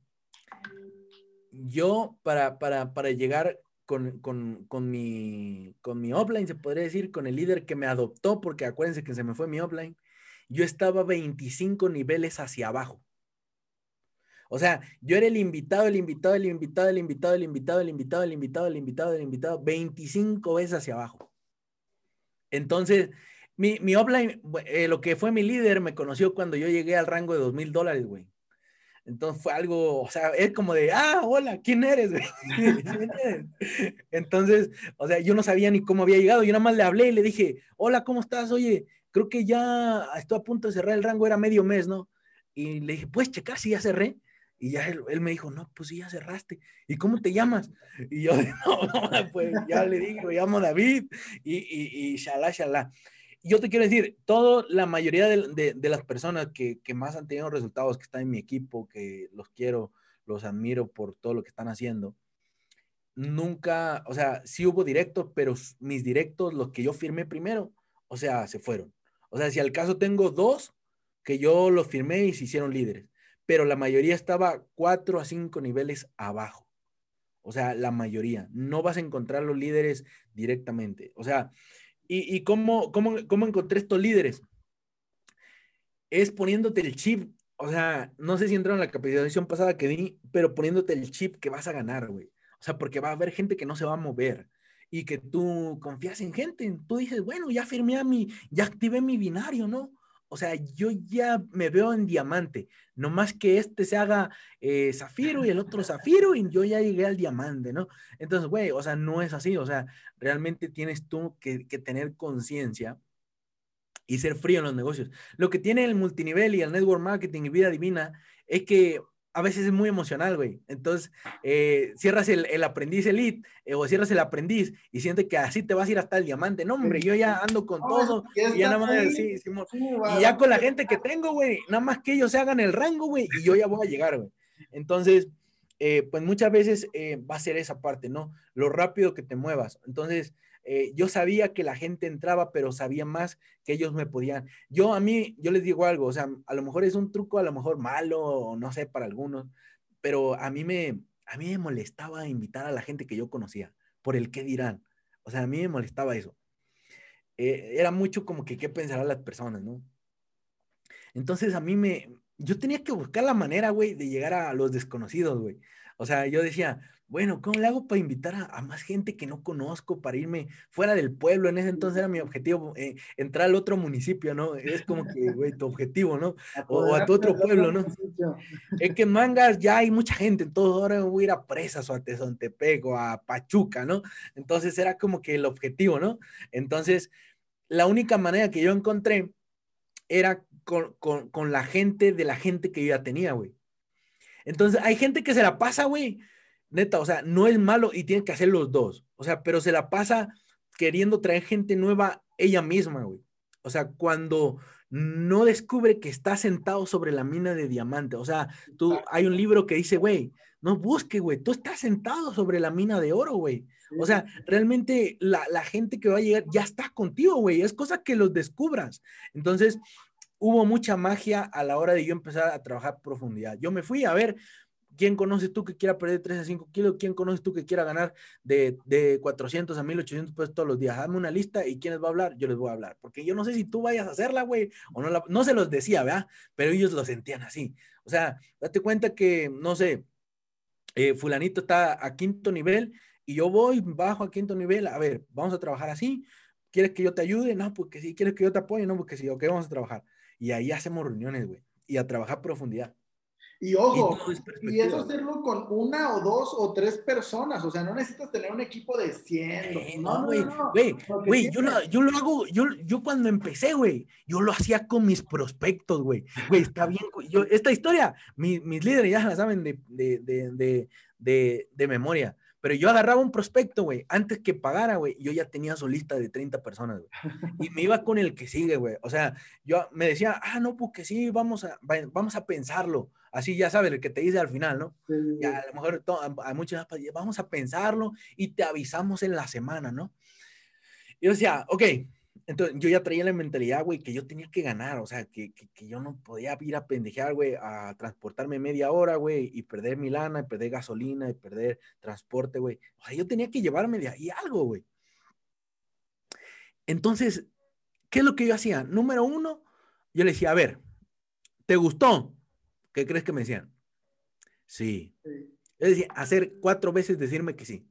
Yo, para, para, para llegar con, con, con, mi, con mi offline, se podría decir, con el líder que me adoptó, porque acuérdense que se me fue mi offline, yo estaba 25 niveles hacia abajo. O sea, yo era el invitado, el invitado, el invitado, el invitado, el invitado, el invitado, el invitado, el invitado, el invitado, 25 veces hacia abajo. Entonces, mi, mi offline, eh, lo que fue mi líder, me conoció cuando yo llegué al rango de dos mil dólares, güey. Entonces fue algo, o sea, es como de, ah, hola, ¿quién eres? Entonces, o sea, yo no sabía ni cómo había llegado, yo nada más le hablé y le dije, hola, ¿cómo estás? Oye, creo que ya estoy a punto de cerrar el rango, era medio mes, ¿no? Y le dije, ¿puedes checar si ya cerré? Y ya él, me dijo, no, pues sí, ya cerraste. ¿Y cómo te llamas? Y yo, no, no pues ya le dije, me llamo David y, y, y shalá, shalá. Yo te quiero decir, todo, la mayoría de, de, las personas que, que, más han tenido resultados, que están en mi equipo, que los quiero, los admiro por todo lo que están haciendo, nunca, o sea, sí hubo directos, pero mis directos, los que yo firmé primero, o sea, se fueron. O sea, si al caso tengo dos que yo los firmé y se hicieron líderes, pero la mayoría estaba cuatro a cinco niveles abajo. O sea, la mayoría. No vas a encontrar los líderes directamente. O sea, ¿y, cómo, cómo, cómo encontré estos líderes? Es poniéndote el chip o sea, no sé si entraron en la capacitación pasada que di, pero poniéndote el chip que vas a ganar, güey. O sea, porque va a haber gente que no se va a mover y que tú confías en gente. Tú dices, bueno, ya firmé a mi, ya activé mi binario, ¿no? O sea, yo ya me veo en diamante, no más que este se haga eh, zafiro y el otro zafiro y yo ya llegué al diamante, ¿no? Entonces, güey, o sea, no es así, o sea, realmente tienes tú que, que tener conciencia y ser frío en los negocios. Lo que tiene el multinivel y el network marketing y vida divina es que a veces es muy emocional, güey. Entonces, eh, cierras el, el, aprendiz elite eh, o cierras el aprendiz y sientes que así te vas a ir hasta el diamante. No, hombre, yo ya ando con todo. Y ya nada más, sí, y ya con la gente que tengo, güey, nada más que ellos se hagan el rango, güey, y yo ya voy a llegar, güey. Entonces, eh, pues muchas veces va a ser esa parte, ¿no? Lo rápido que te muevas. Entonces, eh, yo sabía que la gente entraba, pero sabía más que ellos me podían. Yo a mí, yo les digo algo, o sea, a lo mejor es un truco, a lo mejor malo, no sé, para algunos, pero a mí me, a mí me molestaba invitar a la gente que yo conocía, por el qué dirán. O sea, a mí me molestaba eso. Eh, era mucho como que qué pensarán las personas, ¿no? Entonces a mí me, yo tenía que buscar la manera, güey, de llegar a los desconocidos, güey. O sea, yo decía, bueno, ¿cómo le hago para invitar a, más gente que no conozco, para irme fuera del pueblo? En ese entonces era mi objetivo, eh, entrar al otro municipio, ¿no? Es como que, güey, tu objetivo, ¿no? O, a tu otro pueblo, ¿no? Es que en Mangas ya hay mucha gente, entonces ahora voy a ir a Presas o a Tezontepec o a Pachuca, ¿no? Entonces era como que el objetivo, ¿no? Entonces, la única manera que yo encontré era con, con, con la gente de la gente que yo ya tenía, güey. Entonces, hay gente que se la pasa, güey, neta, o sea, no es malo y tiene que hacer los dos, o sea, pero se la pasa queriendo traer gente nueva ella misma, güey. O sea, cuando no descubre que está sentado sobre la mina de diamante, o sea, tú, hay un libro que dice, güey, no busque, güey, tú estás sentado sobre la mina de oro, güey. O sea, realmente la, la, gente que va a llegar ya está contigo, güey. Es cosa que los descubras. Entonces, hubo mucha magia a la hora de yo empezar a trabajar profundidad. Yo me fui a ver quién conoces tú que quiera perder 3 a 5 kilos, quién conoces tú que quiera ganar de, de 400 a 1800 pesos todos los días. Dame una lista y quién les va a hablar, yo les voy a hablar. Porque yo no sé si tú vayas a hacerla, güey, o no la, no se los decía, ¿verdad? Pero ellos lo sentían así. O sea, date cuenta que, no sé, eh, fulanito está a quinto nivel y yo voy bajo a quinto nivel, a ver, vamos a trabajar así. ¿Quieres que yo te ayude? No, porque sí. ¿Quieres que yo te apoye? No, porque sí. Ok, vamos a trabajar. Y ahí hacemos reuniones, güey. Y a trabajar profundidad. Y ojo, y, eso hacerlo con una o dos o tres personas, o sea, no necesitas tener un equipo de 100. no, güey, güey, güey, yo, lo, yo lo hago, yo, yo cuando empecé, güey, yo lo hacía con mis prospectos, güey, güey, está bien, yo, esta historia, mis líderes ya la saben de, de, de, de, de memoria, pero yo agarraba un prospecto, güey, antes que pagara, güey, yo ya tenía su lista de 30 personas, güey. Y me iba con el que sigue, güey. O sea, yo me decía, ah, no, pues que sí, vamos a, vamos a pensarlo. Así ya sabes, el que te dice al final, ¿no? Ya, a lo mejor hay muchas, vamos a pensarlo y te avisamos en la semana, ¿no? Y yo decía, ok, entonces yo ya traía la mentalidad, güey, que yo tenía que ganar, o sea, que, que, yo no podía ir a pendejear, güey, a transportarme media hora, güey, y perder mi lana, y perder gasolina, y perder transporte, güey. O sea, yo tenía que llevarme de ahí algo, güey. Entonces, ¿qué es lo que yo hacía? Número uno, yo le decía, a ver, ¿te gustó? ¿Qué crees que me decían? Sí. sí. Yo decía, hacer cuatro veces decirme que sí.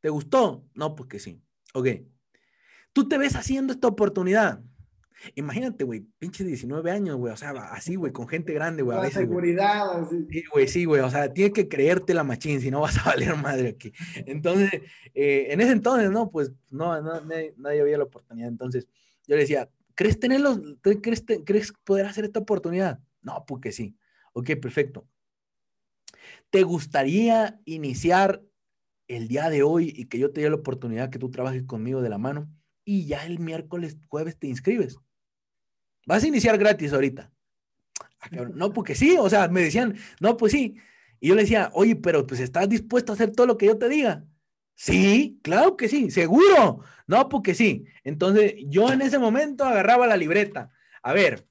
¿Te gustó? No, pues que sí. Ok. Tú te ves haciendo esta oportunidad. Imagínate, güey, pinche 19 años, güey, o sea, así, güey, con gente grande, güey. La seguridad, así. Sí, güey, sí, güey, o sea, tienes que creerte la machín, si no vas a valer madre aquí. Entonces, eh, en ese entonces, no, pues, no, no nadie, había la oportunidad. Entonces, yo le decía, ¿crees tenerlos, crees, crees poder hacer esta oportunidad? No, porque sí. Ok, perfecto. ¿Te gustaría iniciar el día de hoy y que yo te dé la oportunidad que tú trabajes conmigo de la mano? y ya el miércoles, jueves te inscribes. Vas a iniciar gratis ahorita. Ah, no, porque sí, o sea, me decían, no, pues sí. Y yo le decía, oye, pero pues estás dispuesto a hacer todo lo que yo te diga. Sí, claro que sí, seguro. No, porque sí. Entonces yo en ese momento agarraba la libreta. A ver,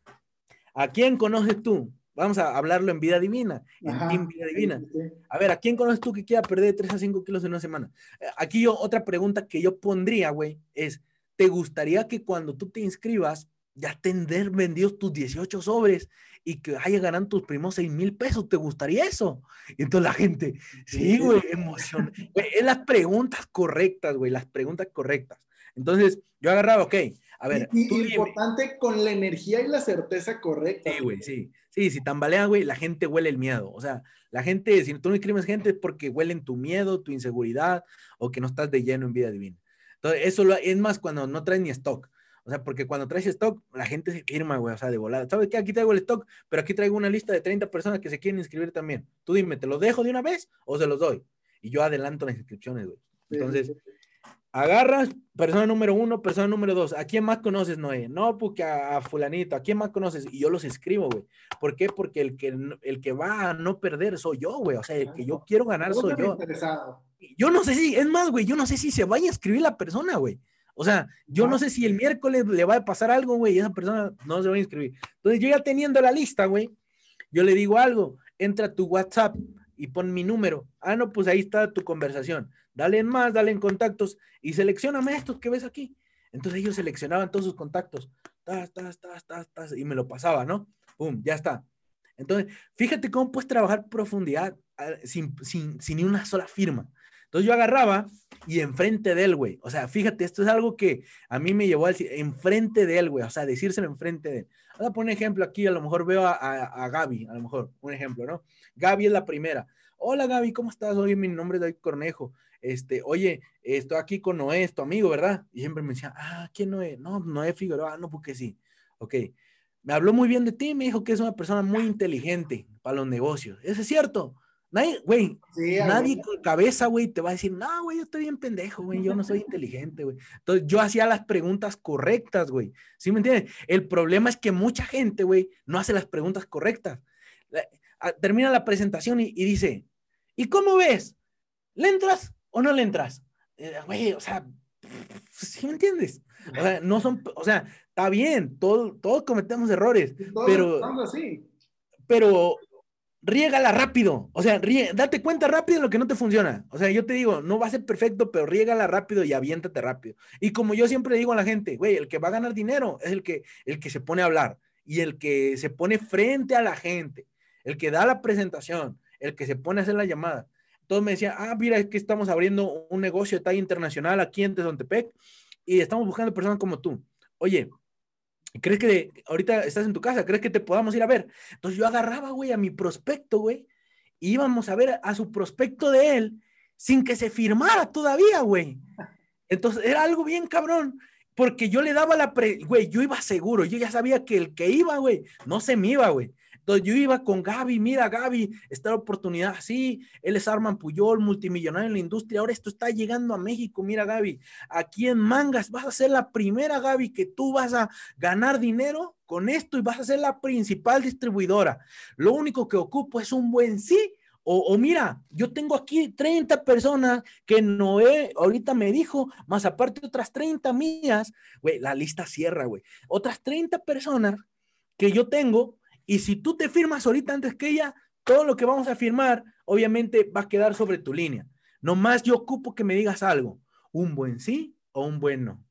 ¿a quién conoces tú? Vamos a hablarlo en vida divina, en Vida Divina. A ver, ¿a quién conoces tú que quiera perder 3 a 5 kilos en una semana? Eh, aquí yo, otra pregunta que yo pondría, güey, es, ¿te gustaría que cuando tú te inscribas ya tener vendidos tus 18 sobres y que haya ganado tus primos 6 mil pesos, ¿te gustaría eso? Y entonces la gente, sí, güey, emoción. es las preguntas correctas, güey, las preguntas correctas. Entonces, yo agarraba, ok, a ver. Y, importante con la energía y la certeza correcta. Sí, güey, sí. Sí, si tambalean, güey, la gente huele el miedo. O sea, la gente, si tú no escribes gente es porque huelen tu miedo, tu inseguridad o que no estás de lleno en vida divina. Entonces, eso lo, es más cuando no traes ni stock. O sea, porque cuando traes stock, la gente se firma, güey, o sea, de volada. ¿Sabes qué? Aquí traigo el stock, pero aquí traigo una lista de 30 personas que se quieren inscribir también. Tú dime, ¿te los dejo de una vez o se los doy? Y yo adelanto las inscripciones, güey. Entonces, agarras persona número uno, persona número dos. ¿A quién más conoces, Noé? No, porque a, fulanito. ¿A quién más conoces? Y yo los escribo, güey. ¿Por qué? Porque el que, el que va a no perder soy yo, güey. O sea, el que yo quiero ganar soy yo. Yo no sé si, es más, güey, yo no sé si se vaya a escribir la persona, güey. O sea, yo no sé si el miércoles le va a pasar algo, güey, y esa persona no se va a inscribir. Entonces, yo ya teniendo la lista, güey, yo le digo algo, entra a tu WhatsApp y pon mi número. Ah, no, pues ahí está tu conversación. Dale en más, dale en contactos y seleccioname estos que ves aquí. Entonces ellos seleccionaban todos sus contactos. Tas, tas, tas, tas, tas, y me lo pasaba, ¿no? Pum, ya está. Entonces, fíjate cómo puedes trabajar profundidad ah, sin, sin, sin ni una sola firma. Entonces yo agarraba y enfrente de él, güey. O sea, fíjate, esto es algo que a mí me llevó a decir, enfrente de él, güey. O sea, decírselo enfrente de él. Voy a poner ejemplo aquí, a lo mejor veo a, a, Gaby, a lo mejor, un ejemplo, ¿no? Gaby es la primera. Hola Gaby, ¿cómo estás? Oye, mi nombre es David Cornejo. Este, oye, estoy aquí con Noé, tu amigo, ¿verdad? Y siempre me decía, ah, ¿quién Noé? No, Noé Figueroa, no, porque sí. Ok. Me habló muy bien de ti, me dijo que es una persona muy inteligente para los negocios. ¿Eso es cierto? Nadie, güey, nadie con cabeza, güey, te va a decir, no, güey, yo estoy bien pendejo, güey, yo no soy inteligente, güey. Entonces, yo hacía las preguntas correctas, güey. ¿Sí me entiendes? El problema es que mucha gente, güey, no hace las preguntas correctas. Ah, termina la presentación y, dice, ¿y cómo ves? ¿Le entras o no le entras? Eh, güey, o sea, ¿sí me entiendes? O sea, no son, o sea, está bien, todos, todos cometemos errores, pero... Pero riégala rápido. O sea, date cuenta rápido de lo que no te funciona. O sea, yo te digo, no va a ser perfecto, pero riégala rápido y aviéntate rápido. Y como yo siempre digo a la gente, güey, el que va a ganar dinero es el que, el que se pone a hablar y el que se pone frente a la gente, el que da la presentación, el que se pone a hacer la llamada. Entonces me decía, ah, mira, es que estamos abriendo un negocio de talla internacional aquí en Tezontepec y estamos buscando personas como tú. Oye, ¿Crees que ahorita estás en tu casa? ¿Crees que te podamos ir a ver? Entonces yo agarraba, güey, a mi prospecto, güey, y íbamos a ver a su prospecto de él sin que se firmara todavía, güey. Entonces era algo bien cabrón, porque yo le daba la pre, güey, yo iba seguro, yo ya sabía que el que iba, güey, no se me iba, güey. Entonces yo iba con Gaby, mira Gaby, esta oportunidad así, él es Arman Puyol, multimillonario en la industria, ahora esto está llegando a México, mira Gaby, aquí en Mangas vas a ser la primera Gaby que tú vas a ganar dinero con esto y vas a ser la principal distribuidora. Lo único que ocupo es un buen sí o, mira, yo tengo aquí 30 personas que Noé ahorita me dijo, más aparte otras 30 mías, güey, la lista cierra, güey. Otras 30 personas que yo tengo y si tú te firmas ahorita antes que ella, todo lo que vamos a firmar, obviamente va a quedar sobre tu línea. Nomás yo ocupo que me digas algo, un buen sí o un buen no.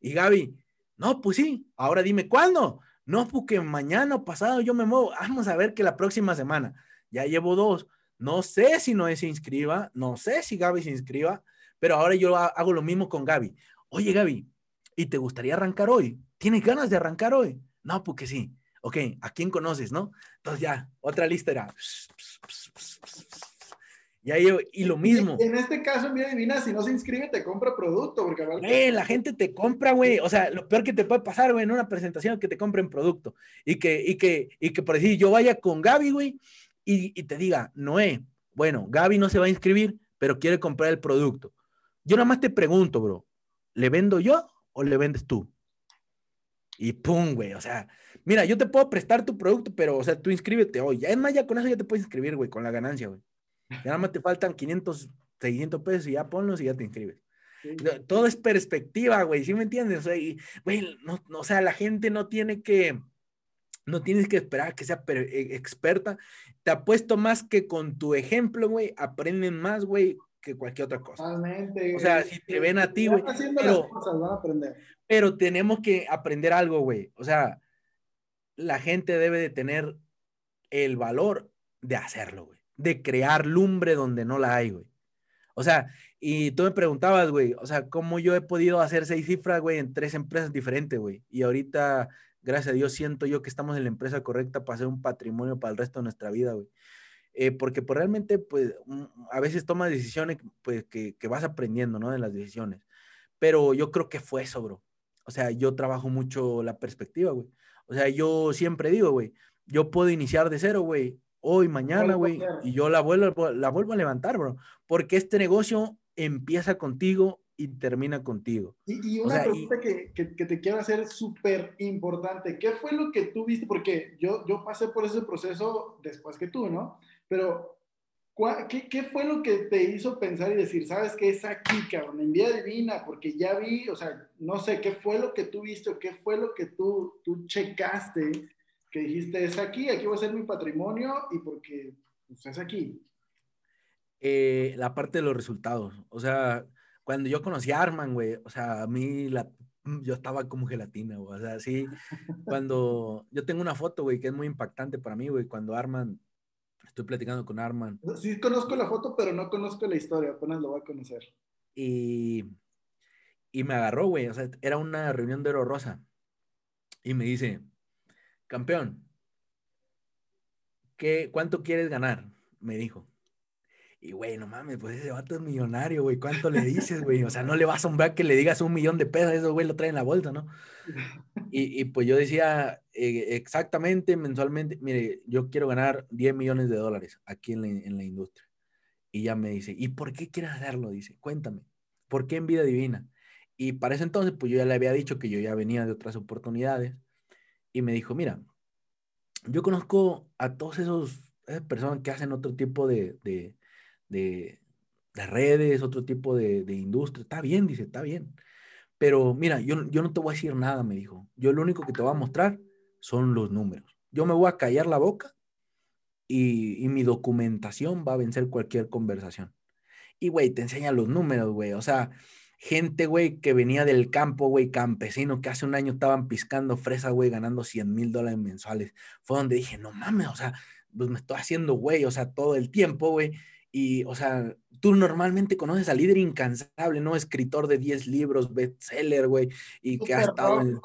Y Gaby, no, pues sí, ahora dime cuándo. No, porque mañana o pasado yo me muevo. Vamos a ver que la próxima semana. Ya llevo dos. No sé si Noé se inscriba, no sé si Gaby se inscriba, pero ahora yo hago lo mismo con Gaby. Oye, Gaby, ¿y te gustaría arrancar hoy? ¿Tienes ganas de arrancar hoy? No, porque sí ok, ¿a quién conoces, no? Entonces ya, otra lista era... Y, ahí, y lo mismo. En este caso, Vida Divina, si no se inscribe, te compra producto. Porque la gente te compra, güey. O sea, lo peor que te puede pasar, güey, en una presentación es que te compren producto. Y que, y que, y que por decir, yo vaya con Gaby, güey, y, y te diga, Noé, bueno, Gaby no se va a inscribir, pero quiere comprar el producto. Yo nada más te pregunto, bro, ¿le vendo yo o le vendes tú? Y pum, güey, o sea, Mira, yo te puedo prestar tu producto, pero, o sea, tú inscríbete hoy. Ya es más, ya con eso ya te puedes inscribir, güey, con la ganancia, güey. Ya nada más te faltan 500, 600 pesos y ya ponlos y ya te inscribes. Todo es perspectiva, güey, ¿sí me entiendes? O sea, güey, no, o sea, la gente no tiene que, No tienes que esperar que sea e, experta. Te apuesto más que con tu ejemplo, güey, aprenden más, güey, que cualquier otra cosa. Totalmente. O sea, si te ven a ti, güey. Pero, pero tenemos que aprender algo, güey. O sea, la gente debe de tener el valor de hacerlo, güey. De crear lumbre donde no la hay, güey. O sea, y tú me preguntabas, güey, o sea, cómo yo he podido hacer seis cifras, güey, en tres empresas diferentes, güey. Y ahorita, gracias a Dios, siento yo que estamos en la empresa correcta para hacer un patrimonio para el resto de nuestra vida, güey. Eh, porque pues realmente, pues, mm, a veces tomas decisiones, pues, que, que vas aprendiendo, ¿no? De las decisiones. Pero yo creo que fue eso, bro. O sea, yo trabajo mucho la perspectiva, güey. O sea, yo siempre digo, güey, yo puedo iniciar de cero, güey, hoy, mañana, güey, y yo la vuelvo, la vuelvo a levantar, bro, porque este negocio empieza contigo y termina contigo. Y, una pregunta que, que, te quiero hacer súper importante, ¿qué fue lo que tú viste? Porque yo, yo pasé por ese proceso después que tú, ¿no? Pero, ¿qué, ¿qué, fue lo que te hizo pensar y decir, sabes que es aquí, cabrón, en vía divina? Porque ya vi, o sea, no sé, ¿qué fue lo que tú viste o qué fue lo que tú, tú checaste que dijiste, es aquí, aquí va a ser mi patrimonio y porque pues, es aquí? Eh, la parte de los resultados. O sea, cuando yo conocí a Arman, güey, o sea, a mí la, yo estaba como gelatina, güey. O sea, sí, cuando yo tengo una foto, güey, que es muy impactante para mí, güey, cuando Arman, estoy platicando con Arman. Sí, conozco la foto, pero no conozco la historia, apenas lo voy a conocer. Y, y me agarró, güey, o sea, era una reunión de Oro Rosa. Y me dice, campeón, ¿qué, ¿cuánto quieres ganar? Me dijo. Y, güey, no mames, pues ese vato es millonario, güey. ¿Cuánto le dices, güey? O sea, no le va a asombrar que le digas un millón de pesos, eso, güey, lo trae en la bolsa, ¿no? Y, y pues yo decía eh, exactamente, mensualmente, mire, yo quiero ganar 10 millones de dólares aquí en la, en la industria. Y ya me dice, ¿y por qué quieres hacerlo? Dice, cuéntame, ¿por qué en vida divina? Y para ese entonces, pues yo ya le había dicho que yo ya venía de otras oportunidades y me dijo, mira, yo conozco a todos esos esas personas que hacen otro tipo de, de, de, redes, otro tipo de, de, industria. Está bien, dice, está bien. Pero mira, yo, yo no te voy a decir nada, me dijo. Yo lo único que te voy a mostrar son los números. Yo me voy a callar la boca y, y mi documentación va a vencer cualquier conversación. Y, güey, te enseña los números, güey. O sea, gente, güey, que venía del campo, güey, campesino, que hace un año estaban piscando fresa, güey, ganando 100 mil dólares mensuales. Fue donde dije, no mames, o sea, pues me estoy haciendo, güey, o sea, todo el tiempo, güey. Y, o sea, tú normalmente conoces al líder incansable, ¿no? Escritor de 10 libros, bestseller, güey, y que ha estado en,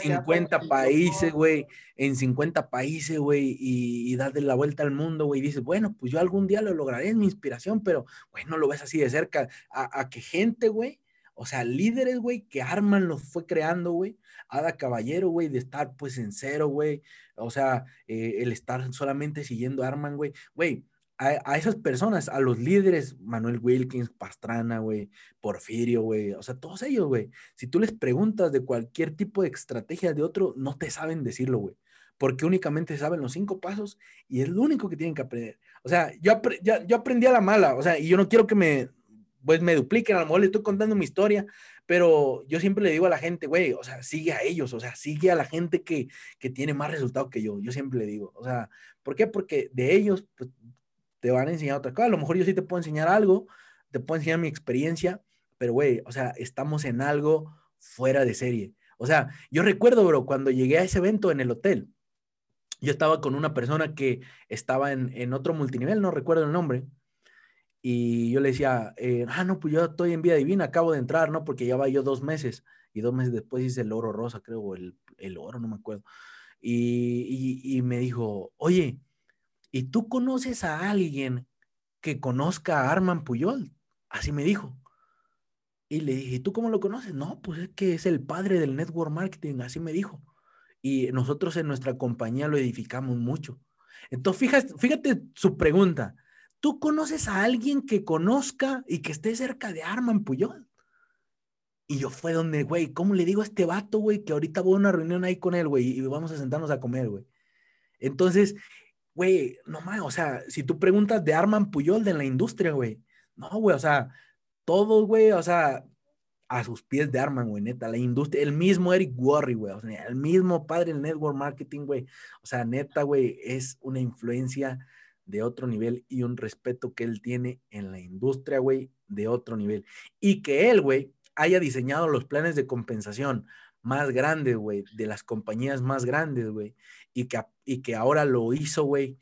50 países, güey, en 50 países, güey, y, y darle la vuelta al mundo, güey, y dices, bueno, pues yo algún día lo lograré, es mi inspiración, pero, güey, no lo ves así de cerca, a, a que gente, güey, o sea, líderes, güey, que Arman los fue creando, güey. Ada Caballero, güey, de estar pues en cero, güey. O sea, eh, el estar solamente siguiendo a Arman, güey. Güey, a, esas personas, a los líderes, Manuel Wilkins, Pastrana, güey, Porfirio, güey, o sea, todos ellos, güey, si tú les preguntas de cualquier tipo de estrategia de otro, no te saben decirlo, güey, porque únicamente saben los cinco pasos y es lo único que tienen que aprender. O sea, yo, yo aprendí a la mala, o sea, y yo no quiero que me, pues me dupliquen, a lo mejor le estoy contando mi historia, pero yo siempre le digo a la gente, güey, o sea, sigue a ellos, o sea, sigue a la gente que, que tiene más resultados que yo, yo siempre le digo, o sea, ¿por qué? Porque de ellos, pues, te van a enseñar otra cosa. A lo mejor yo sí te puedo enseñar algo, te puedo enseñar mi experiencia, pero güey, o sea, estamos en algo fuera de serie. O sea, yo recuerdo, bro, cuando llegué a ese evento en el hotel, yo estaba con una persona que estaba en, en otro multinivel, no recuerdo el nombre, y yo le decía, eh, ah, no, pues yo estoy en Vía Divina, acabo de entrar, ¿no? Porque ya va yo dos meses, y dos meses después hice el oro rosa, creo, o el, el oro, no me acuerdo. Y, y, y me dijo, oye, ¿y tú conoces a alguien que conozca a Arman Puyol? Así me dijo. Y le dije, ¿y tú cómo lo conoces? No, pues es que es el padre del network marketing, así me dijo. Y nosotros en nuestra compañía lo edificamos mucho. Entonces, fíjate, fíjate su pregunta. ¿Tú conoces a alguien que conozca y que esté cerca de Arman Puyol? Y yo fue donde, güey, ¿cómo le digo a este vato, güey, que ahorita voy a una reunión ahí con él, güey, y vamos a sentarnos a comer, güey? Entonces, güey, no más, o sea, si tú preguntas de Arman Puyol de la industria, güey, no, güey, o sea, todos, güey, o sea, a sus pies de Arman, güey, neta, la industria, el mismo Eric Worre, güey, o sea, el mismo padre del network marketing, güey, o sea, neta, güey, es una influencia de otro nivel y un respeto que él tiene en la industria, güey, de otro nivel. Y que él, güey, haya diseñado los planes de compensación más grandes, güey, de las compañías más grandes, güey, y que, y que ahora lo hizo, güey,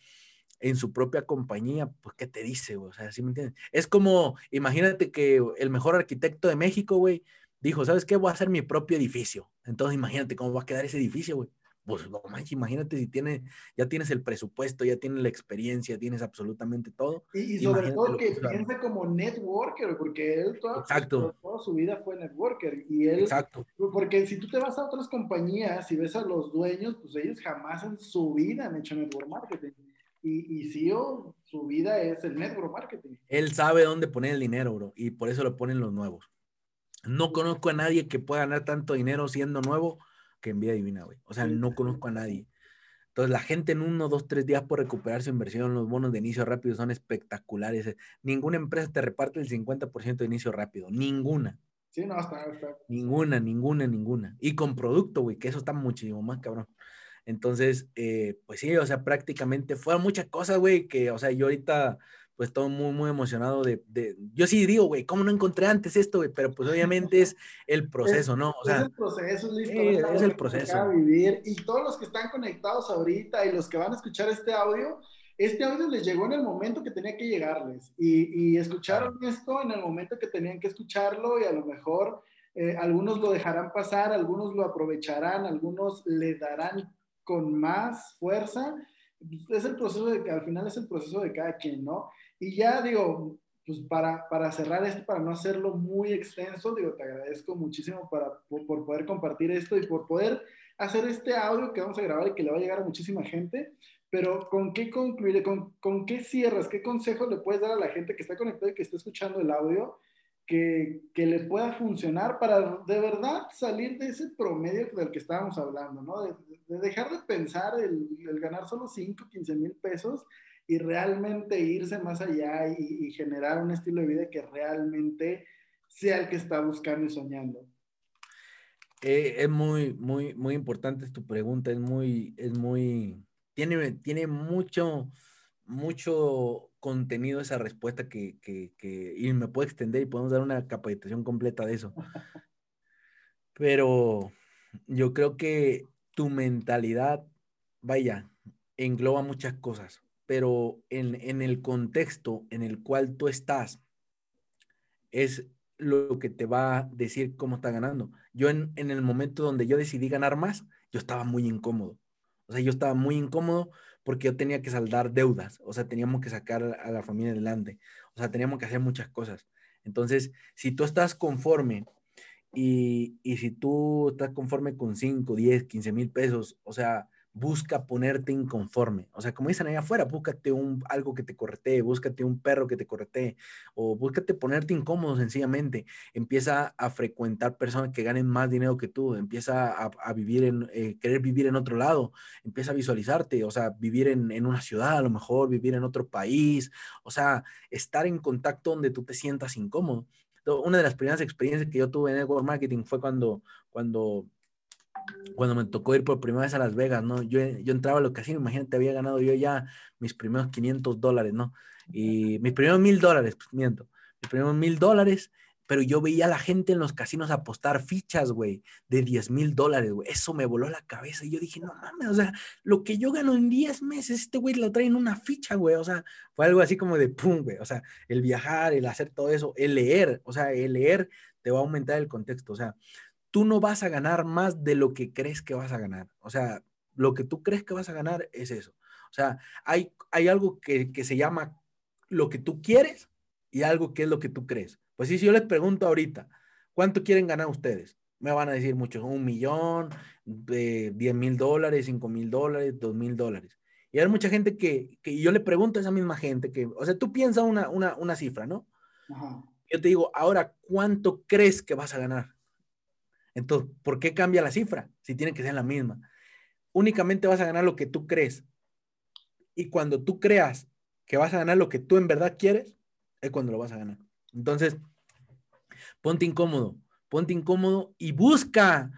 en su propia compañía, pues, ¿qué te dice, güey? O sea, ¿sí me entiendes? Es como, imagínate que el mejor arquitecto de México, güey, dijo, ¿sabes qué? Voy a hacer mi propio edificio. Entonces, imagínate cómo va a quedar ese edificio, güey. Pues, no manches, imagínate si tiene, ya tienes el presupuesto, ya tienes la experiencia, tienes absolutamente todo. Y, sobre todo que piensa como networker, porque él toda, toda, su vida fue networker. Y él, Exacto. porque si tú te vas a otras compañías y ves a los dueños, pues ellos jamás en su vida han hecho network marketing. Y, y CEO, su vida es el network marketing. Él sabe dónde poner el dinero, bro, y por eso lo ponen los nuevos. No conozco a nadie que pueda ganar tanto dinero siendo nuevo que en Vía Divina, güey. O sea, no conozco a nadie. Entonces, la gente en uno, dos, tres días por recuperar su inversión, los bonos de inicio rápido son espectaculares. Ninguna empresa te reparte el 50% de inicio rápido. Ninguna. Sí, no, está, está. Ninguna, ninguna, ninguna. Y con producto, güey, que eso está muchísimo más cabrón. Entonces, eh, pues sí, o sea, prácticamente fueron muchas cosas, güey, que, o sea, yo ahorita, pues todo muy, muy emocionado de, de yo sí digo, güey, ¿cómo no encontré antes esto, güey? Pero pues obviamente es el proceso, ¿no? O sea, es el proceso, listo. es el proceso. Vivir. Y todos los que están conectados ahorita y los que van a escuchar este audio, este audio les llegó en el momento que tenía que llegarles y, y escucharon esto en el momento que tenían que escucharlo y a lo mejor eh, algunos lo dejarán pasar, algunos lo aprovecharán, algunos le darán con más fuerza, es el proceso de que al final es el proceso de cada quien, ¿no? Y ya digo, pues para, para cerrar esto, para no hacerlo muy extenso, digo, te agradezco muchísimo para, por, poder compartir esto y por poder hacer este audio que vamos a grabar y que le va a llegar a muchísima gente. Pero ¿con qué concluir? ¿Con, con qué cierras? ¿Qué consejo le puedes dar a la gente que está conectada y que está escuchando el audio? que, que, le pueda funcionar para de verdad salir de ese promedio del que estábamos hablando, ¿no? De, dejar de pensar el, el, ganar solo 5, 15 mil pesos y realmente irse más allá y, generar un estilo de vida que realmente sea el que está buscando y soñando. Eh, es muy, muy, muy importante tu pregunta, es muy, es muy, tiene, tiene mucho, mucho contenido esa respuesta que, que, que, y me puedo extender y podemos dar una capacitación completa de eso. Pero yo creo que tu mentalidad, vaya, engloba muchas cosas, pero en, en el contexto en el cual tú estás, es lo que te va a decir cómo está ganando. Yo en, en el momento donde yo decidí ganar más, yo estaba muy incómodo. O sea, yo estaba muy incómodo porque yo tenía que saldar deudas, o sea, teníamos que sacar a la familia adelante, o sea, teníamos que hacer muchas cosas. Entonces, si tú estás conforme y, y si tú estás conforme con 5, 10, 15 mil pesos, o sea, busca ponerte inconforme. O sea, como dicen allá afuera, búscate un, algo que te corretee, búscate un perro que te corretee, o búscate ponerte incómodo sencillamente. Empieza a frecuentar personas que ganen más dinero que tú, empieza a, vivir en, eh, querer vivir en otro lado, empieza a visualizarte, o sea, vivir en, en, una ciudad, a lo mejor vivir en otro país, o sea, estar en contacto donde tú te sientas incómodo. Una de las primeras experiencias que yo tuve en network marketing fue cuando, cuando cuando me tocó ir por primera vez a Las Vegas, ¿no? Yo, yo entraba a lo casino, imagínate, había ganado yo ya mis primeros 500 dólares, ¿no? Y mis primeros mil dólares, pues miento, mis primeros mil dólares, pero yo veía a la gente en los casinos apostar fichas, güey, de 10 mil dólares, güey. Eso me voló la cabeza y yo dije, no mames, o sea, lo que yo gano en 10 meses, este güey lo trae en una ficha, güey. O sea, fue algo así como de pum, güey. O sea, el viajar, el hacer todo eso, el leer, o sea, el leer te va a aumentar el contexto. O sea, tú no vas a ganar más de lo que crees que vas a ganar. O sea, lo que tú crees que vas a ganar es eso. O sea, hay, hay algo que, se llama lo que tú quieres y algo que es lo que tú crees. Pues sí, si yo les pregunto ahorita, ¿cuánto quieren ganar ustedes? Me van a decir muchos, un millón, de 10 mil dólares, 5 mil dólares, 2 mil dólares. Y hay mucha gente que, que, yo le pregunto a esa misma gente que, o sea, tú piensas una, una, una cifra, ¿no? Yo te digo, ahora, ¿cuánto crees que vas a ganar? Entonces, ¿por qué cambia la cifra si tiene que ser la misma? Únicamente vas a ganar lo que tú crees. Y cuando tú creas que vas a ganar lo que tú en verdad quieres, es cuando lo vas a ganar. Entonces, ponte incómodo, ponte incómodo y busca,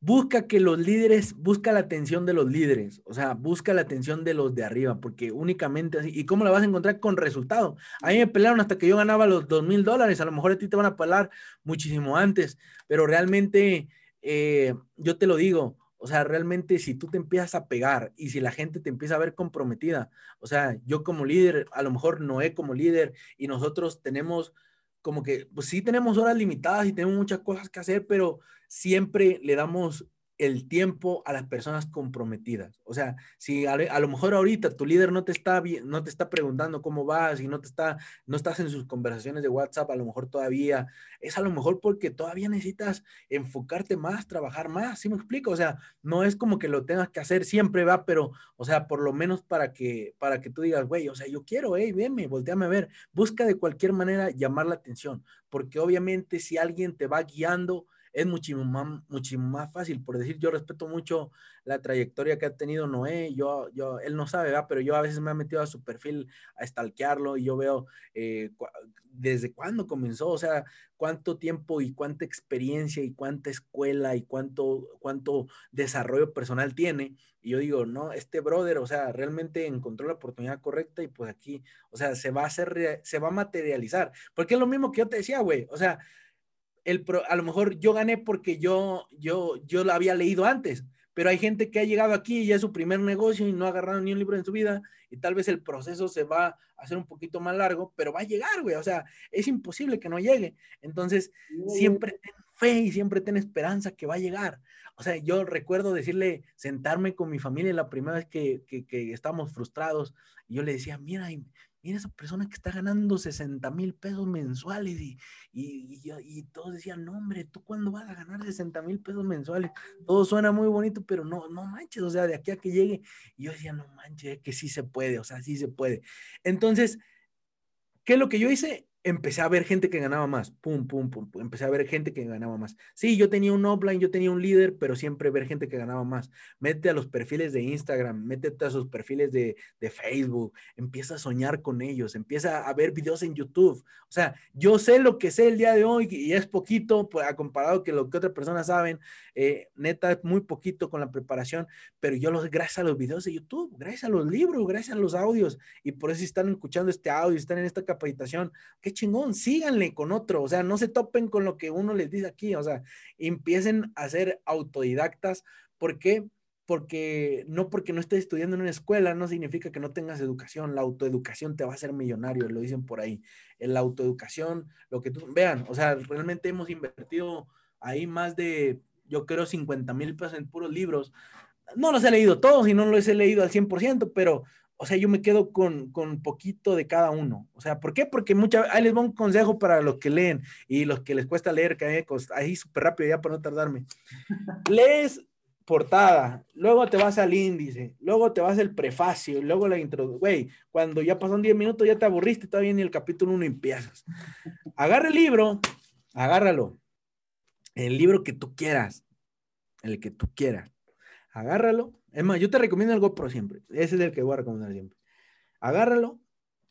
busca que los líderes, busca la atención de los líderes, o sea, busca la atención de los de arriba, porque únicamente así, ¿y cómo la vas a encontrar con resultado? A me pelearon hasta que yo ganaba los dos mil dólares, a lo mejor a ti te van a pelar muchísimo antes, pero realmente, eh, yo te lo digo, o sea, realmente si tú te empiezas a pegar y si la gente te empieza a ver comprometida, o sea, yo como líder, a lo mejor Noé como líder y nosotros tenemos como que, pues sí tenemos horas limitadas y tenemos muchas cosas que hacer, pero siempre le damos el tiempo a las personas comprometidas. O sea, si a, lo mejor ahorita tu líder no te está no te está preguntando cómo vas y no te está no estás en sus conversaciones de WhatsApp, a lo mejor todavía es a lo mejor porque todavía necesitas enfocarte más, trabajar más, ¿sí me explico? O sea, no es como que lo tengas que hacer siempre va, pero o sea, por lo menos para que para que tú digas, güey, o sea, yo quiero, hey, venme, volteame a ver, busca de cualquier manera llamar la atención, porque obviamente si alguien te va guiando es muchísimo más, fácil. Por decir, yo respeto mucho la trayectoria que ha tenido Noé, yo, yo, él no sabe, ¿verdad? pero yo a veces me he metido a su perfil a stalkearlo y yo veo eh, desde cuándo comenzó, o sea, cuánto tiempo y cuánta experiencia y cuánta escuela y cuánto, cuánto desarrollo personal tiene. Y yo digo, no, este brother, o sea, realmente encontró la oportunidad correcta y pues aquí, o sea, se va a hacer, se va a materializar. Porque es lo mismo que yo te decía, güey, o sea, el a lo mejor yo gané porque yo, yo, yo lo había leído antes, pero hay gente que ha llegado aquí y ya es su primer negocio y no ha agarrado ni un libro en su vida y tal vez el proceso se va a hacer un poquito más largo, pero va a llegar, güey, o sea, es imposible que no llegue. Entonces, siempre ten fe y siempre ten esperanza que va a llegar. O sea, yo recuerdo decirle, sentarme con mi familia la primera vez que, que, que estábamos frustrados y yo le decía, mira, mira esa persona que está ganando 60 mil pesos mensuales y, y, todos decían, no hombre, ¿tú cuándo vas a ganar 60 mil pesos mensuales? Todo suena muy bonito, pero no, no manches, o sea, de aquí a que llegue. Y yo decía, no manches, que sí se puede, o sea, sí se puede. Entonces, ¿qué es lo que yo hice? Empecé a ver gente que ganaba más, pum, pum, pum, pum, empecé a ver gente que ganaba más. Sí, yo tenía un offline, yo tenía un líder, pero siempre ver gente que ganaba más. Mete a los perfiles de Instagram, métete a sus perfiles de, de Facebook, empieza a soñar con ellos, empieza a ver videos en YouTube. O sea, yo sé lo que sé el día de hoy y es poquito pues, comparado que lo que otras personas saben, eh, neta, es muy poquito con la preparación, pero yo los, gracias a los videos de YouTube, gracias a los libros, gracias a los audios, y por eso están escuchando este audio, están en esta capacitación, chingón, síganle con otro, o sea, no se topen con lo que uno les dice aquí, o sea, empiecen a ser autodidactas, ¿por qué? Porque no porque no estés estudiando en una escuela no significa que no tengas educación, la autoeducación te va a hacer millonario, lo dicen por ahí, la autoeducación, lo que tú, vean, o sea, realmente hemos invertido ahí más de, yo creo, 50 mil pesos en puros libros, no los he leído todos y no los he leído al 100%, pero o sea, yo me quedo con, con poquito de cada uno. O sea, ¿por qué? Porque muchas, ahí les voy un consejo para los que leen y los que les cuesta leer, que ahí súper rápido ya para no tardarme. Lees portada, luego te vas al índice, luego te vas al prefacio, luego la introducción. Güey, cuando ya pasan 10 minutos ya te aburriste, todavía ni el capítulo 1 empiezas. Agarra el libro, agárralo. El libro que tú quieras, el que tú quieras. Agárralo es más, yo te recomiendo el GoPro siempre. Ese es el que voy a recomendar siempre. Agárralo,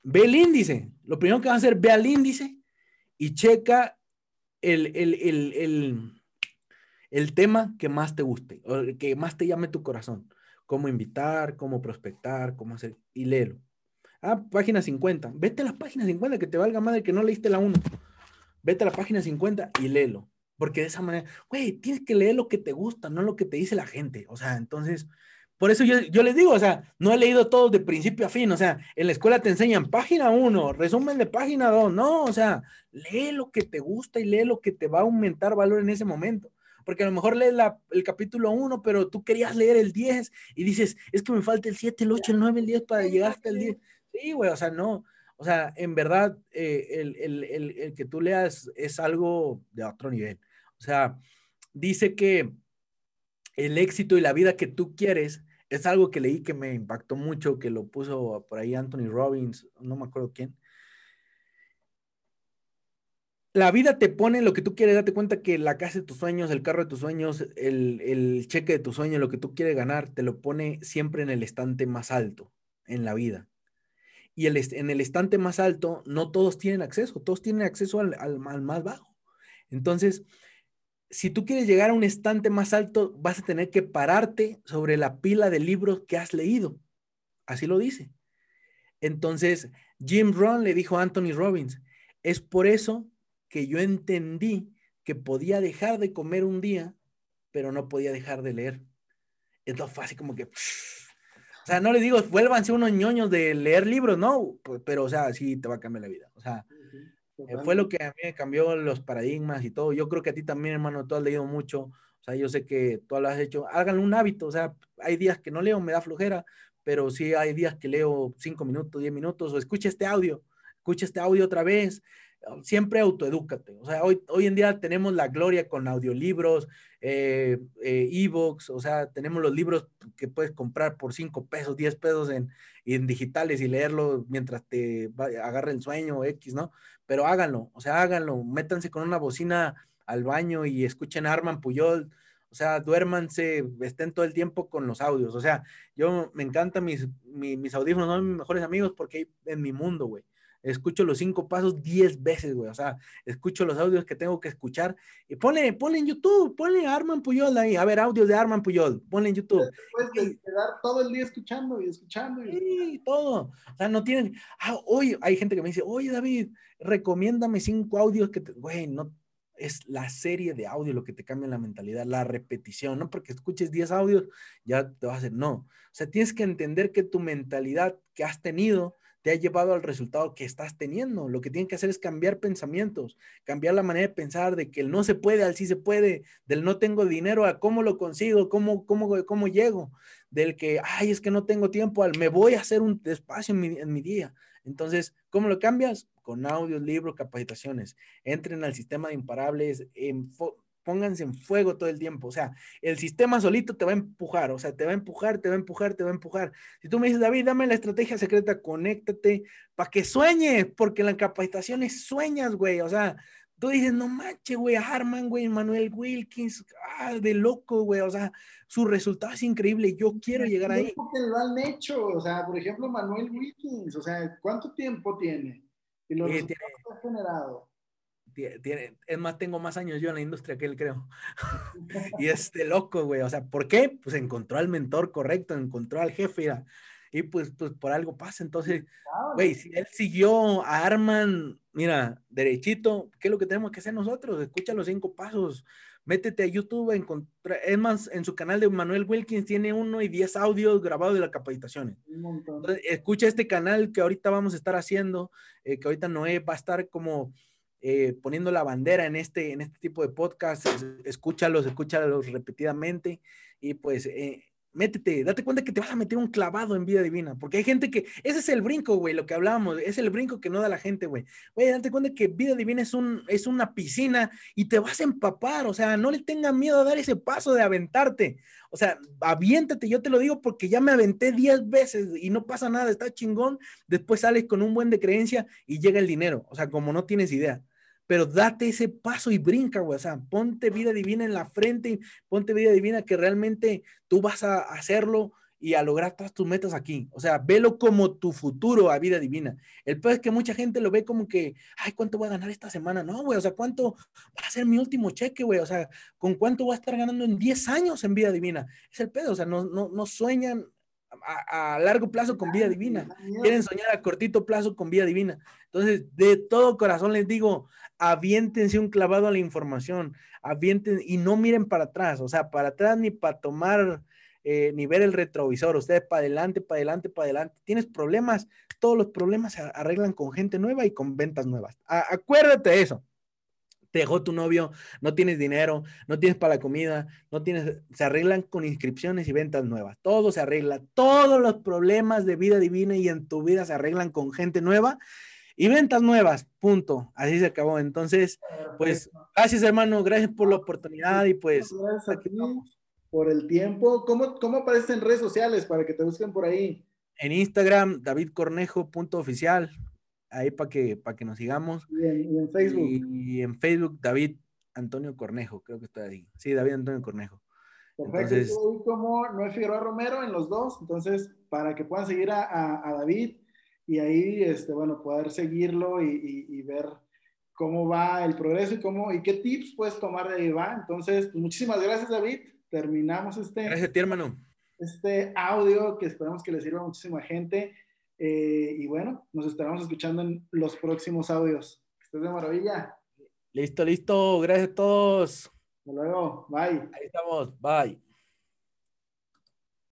ve el índice. Lo primero que vas a hacer, ve al índice y checa el, el, tema que más te guste, o que más te llame tu corazón. Cómo invitar, cómo prospectar, cómo hacer, y léelo. Ah, página 50. Vete a la página 50, que te valga madre que no leíste la 1. Vete a la página 50 y léelo. Porque de esa manera, güey, tienes que leer lo que te gusta, no lo que te dice la gente. O sea, entonces, por eso yo, yo les digo, o sea, no he leído todo de principio a fin. O sea, en la escuela te enseñan página 1, resumen de página 2. No, o sea, lee lo que te gusta y lee lo que te va a aumentar valor en ese momento. Porque a lo mejor lees la, el capítulo 1, pero tú querías leer el 10 y dices, es que me falta el 7, el 8, el 9, el 10 para llegar hasta el 10. Sí, güey, o sea, no. O sea, en verdad, eh, el, el, el, el que tú leas es algo de otro nivel. O sea, dice que el éxito y la vida que tú quieres es algo que leí que me impactó mucho, que lo puso por ahí Anthony Robbins, no me acuerdo quién. La vida te pone lo que tú quieres, date cuenta que la casa de tus sueños, el carro de tus sueños, el, cheque de tus sueños, lo que tú quieres ganar, te lo pone siempre en el estante más alto en la vida. Y el, en el estante más alto, no todos tienen acceso, todos tienen acceso al, al más bajo. Entonces, si tú quieres llegar a un estante más alto, vas a tener que pararte sobre la pila de libros que has leído. Así lo dice. Entonces, Jim Rohn le dijo a Anthony Robbins, es por eso que yo entendí que podía dejar de comer un día, pero no podía dejar de leer. Entonces fue así como que... O sea, no le digo, vuélvanse unos ñoños de leer libros, no, pero o sea, sí te va a cambiar la vida. O sea, eh, fue lo que a mí me cambió los paradigmas y todo. Yo creo que a ti también, hermano, tú has leído mucho. O sea, yo sé que tú lo has hecho. Háganlo un hábito. O sea, hay días que no leo, me da flojera, pero sí hay días que leo cinco minutos, diez minutos, o escucha este audio, escucha este audio otra vez, siempre autoedúcate. O sea, hoy, hoy en día tenemos la gloria con audiolibros, eh, eh, e-books, o sea, tenemos los libros que puedes comprar por 5 pesos, 10 pesos en, en digitales y leerlo mientras te agarre el sueño X, ¿no? Pero háganlo, o sea, háganlo, métanse con una bocina al baño y escuchen Arman Puyol, o sea, duérmanse, estén todo el tiempo con los audios. O sea, yo me encantan mis, mis, audífonos, son mis mejores amigos porque en mi mundo, güey escucho los cinco pasos diez veces, güey. O sea, escucho los audios que tengo que escuchar. Y ponle, ponle en YouTube, ponle Arman Puyol ahí. A ver, audios de Arman Puyol, ponle en YouTube. Puedes quedar todo el día escuchando y escuchando. Y... Sí, todo. O sea, no tienen. Ah, hoy hay gente que me dice, oye, David, recomiéndame cinco audios que te. Güey, no. Es la serie de audio lo que te cambia la mentalidad, la repetición, no porque escuches 10 audios, ya te vas a hacer, no. O sea, tienes que entender que tu mentalidad que has tenido, te ha llevado al resultado que estás teniendo. Lo que tienen que hacer es cambiar pensamientos, cambiar la manera de pensar de que el no se puede al sí se puede, del no tengo dinero a cómo lo consigo, cómo, cómo, cómo llego, del que, ay, es que no tengo tiempo al me voy a hacer un espacio en mi, día. Entonces, ¿cómo lo cambias? Con audios, libros, capacitaciones. Entren al sistema de imparables, en pónganse en fuego todo el tiempo. O sea, el sistema solito te va a empujar, o sea, te va a empujar, te va a empujar, te va a empujar. Si tú me dices, David, dame la estrategia secreta, conéctate para que sueñes, porque en las capacitaciones sueñas, güey. O sea, tú dices, no manches, güey, Harman, güey, Manuel Wilkins, ah, de loco, güey. O sea, su resultado es increíble. Yo quiero llegar ahí. Porque lo han hecho, o sea, por ejemplo, Manuel Wilkins, o sea, ¿cuánto tiempo tiene? Y los eh, ha generado tiene, es más, tengo más años yo en la industria que él, creo. y este loco, güey. O sea, ¿por qué? Pues encontró al mentor correcto, encontró al jefe. Y pues, pues por algo pasa. Entonces, güey, si él siguió a Arman, mira, derechito, ¿qué es lo que tenemos que hacer nosotros? Escucha los cinco pasos. Métete a YouTube, es más, en su canal de Manuel Wilkins tiene uno y diez audios grabados de las capacitaciones. escucha este canal que ahorita vamos a estar haciendo, eh, que ahorita Noé va a estar como eh, poniendo la bandera en este, en este tipo de podcast, escúchalos, escúchalos repetidamente y pues eh, métete, date cuenta que te vas a meter un clavado en vida divina, porque hay gente que, ese es el brinco, güey, lo que hablábamos, es el brinco que no da la gente, güey. Güey, date cuenta que vida divina es, un, es una piscina y te vas a empapar, o sea, no le tengas miedo a dar ese paso de aventarte, o sea, aviéntate, yo te lo digo porque ya me aventé 10 veces y no pasa nada, está chingón, después sales con un buen de creencia y llega el dinero, o sea, como no tienes idea pero date ese paso y brinca, güey. O sea, ponte vida divina en la frente, ponte vida divina que realmente tú vas a hacerlo y a lograr todas tus metas aquí. O sea, velo como tu futuro a vida divina. El peor es que mucha gente lo ve como que, ay, ¿cuánto voy a ganar esta semana? No, güey, o sea, ¿cuánto va a ser mi último cheque, güey? O sea, ¿con cuánto voy a estar ganando en 10 años en vida divina? Es el pedo, o sea, no, no, no sueñan a, a, largo plazo con vida divina. Quieren soñar a cortito plazo con vida divina. Entonces, de todo corazón les digo, aviéntense un clavado a la información, avienten y no miren para atrás, o sea, para atrás ni para tomar, eh, ni ver el retrovisor, ustedes para adelante, para adelante, para adelante. Tienes problemas, todos los problemas se arreglan con gente nueva y con ventas nuevas. acuérdate de eso. Te dejó tu novio, no tienes dinero, no tienes para la comida, no tienes, se arreglan con inscripciones y ventas nuevas. Todo se arregla, todos los problemas de vida divina y en tu vida se arreglan con gente nueva y ventas nuevas, punto. Así se acabó. Entonces, pues, gracias hermano, gracias por la oportunidad y pues... Gracias a ti por el tiempo. ¿Cómo, ¿Cómo aparece en redes sociales para que te busquen por ahí? En Instagram, davidcornejo.oficial, ahí para que, para que nos sigamos. Y en, Facebook. Y, en Facebook, David Antonio Cornejo, creo que está ahí. Sí, David Antonio Cornejo. Perfecto. Entonces, como Noé Figueroa Romero en los dos, entonces, para que puedan seguir a, a David y ahí, este, bueno, poder seguirlo y, ver cómo va el progreso y, cómo, y qué tips puedes tomar de ahí, ¿va? Entonces, pues, muchísimas gracias, David. Terminamos este, gracias ti, hermano. este audio que esperamos que le sirva a muchísima gente. Eh, y bueno, nos estaremos escuchando en los próximos audios. Que estés de maravilla. Listo, listo. Gracias a todos. Hasta luego. Bye. Ahí estamos. Bye.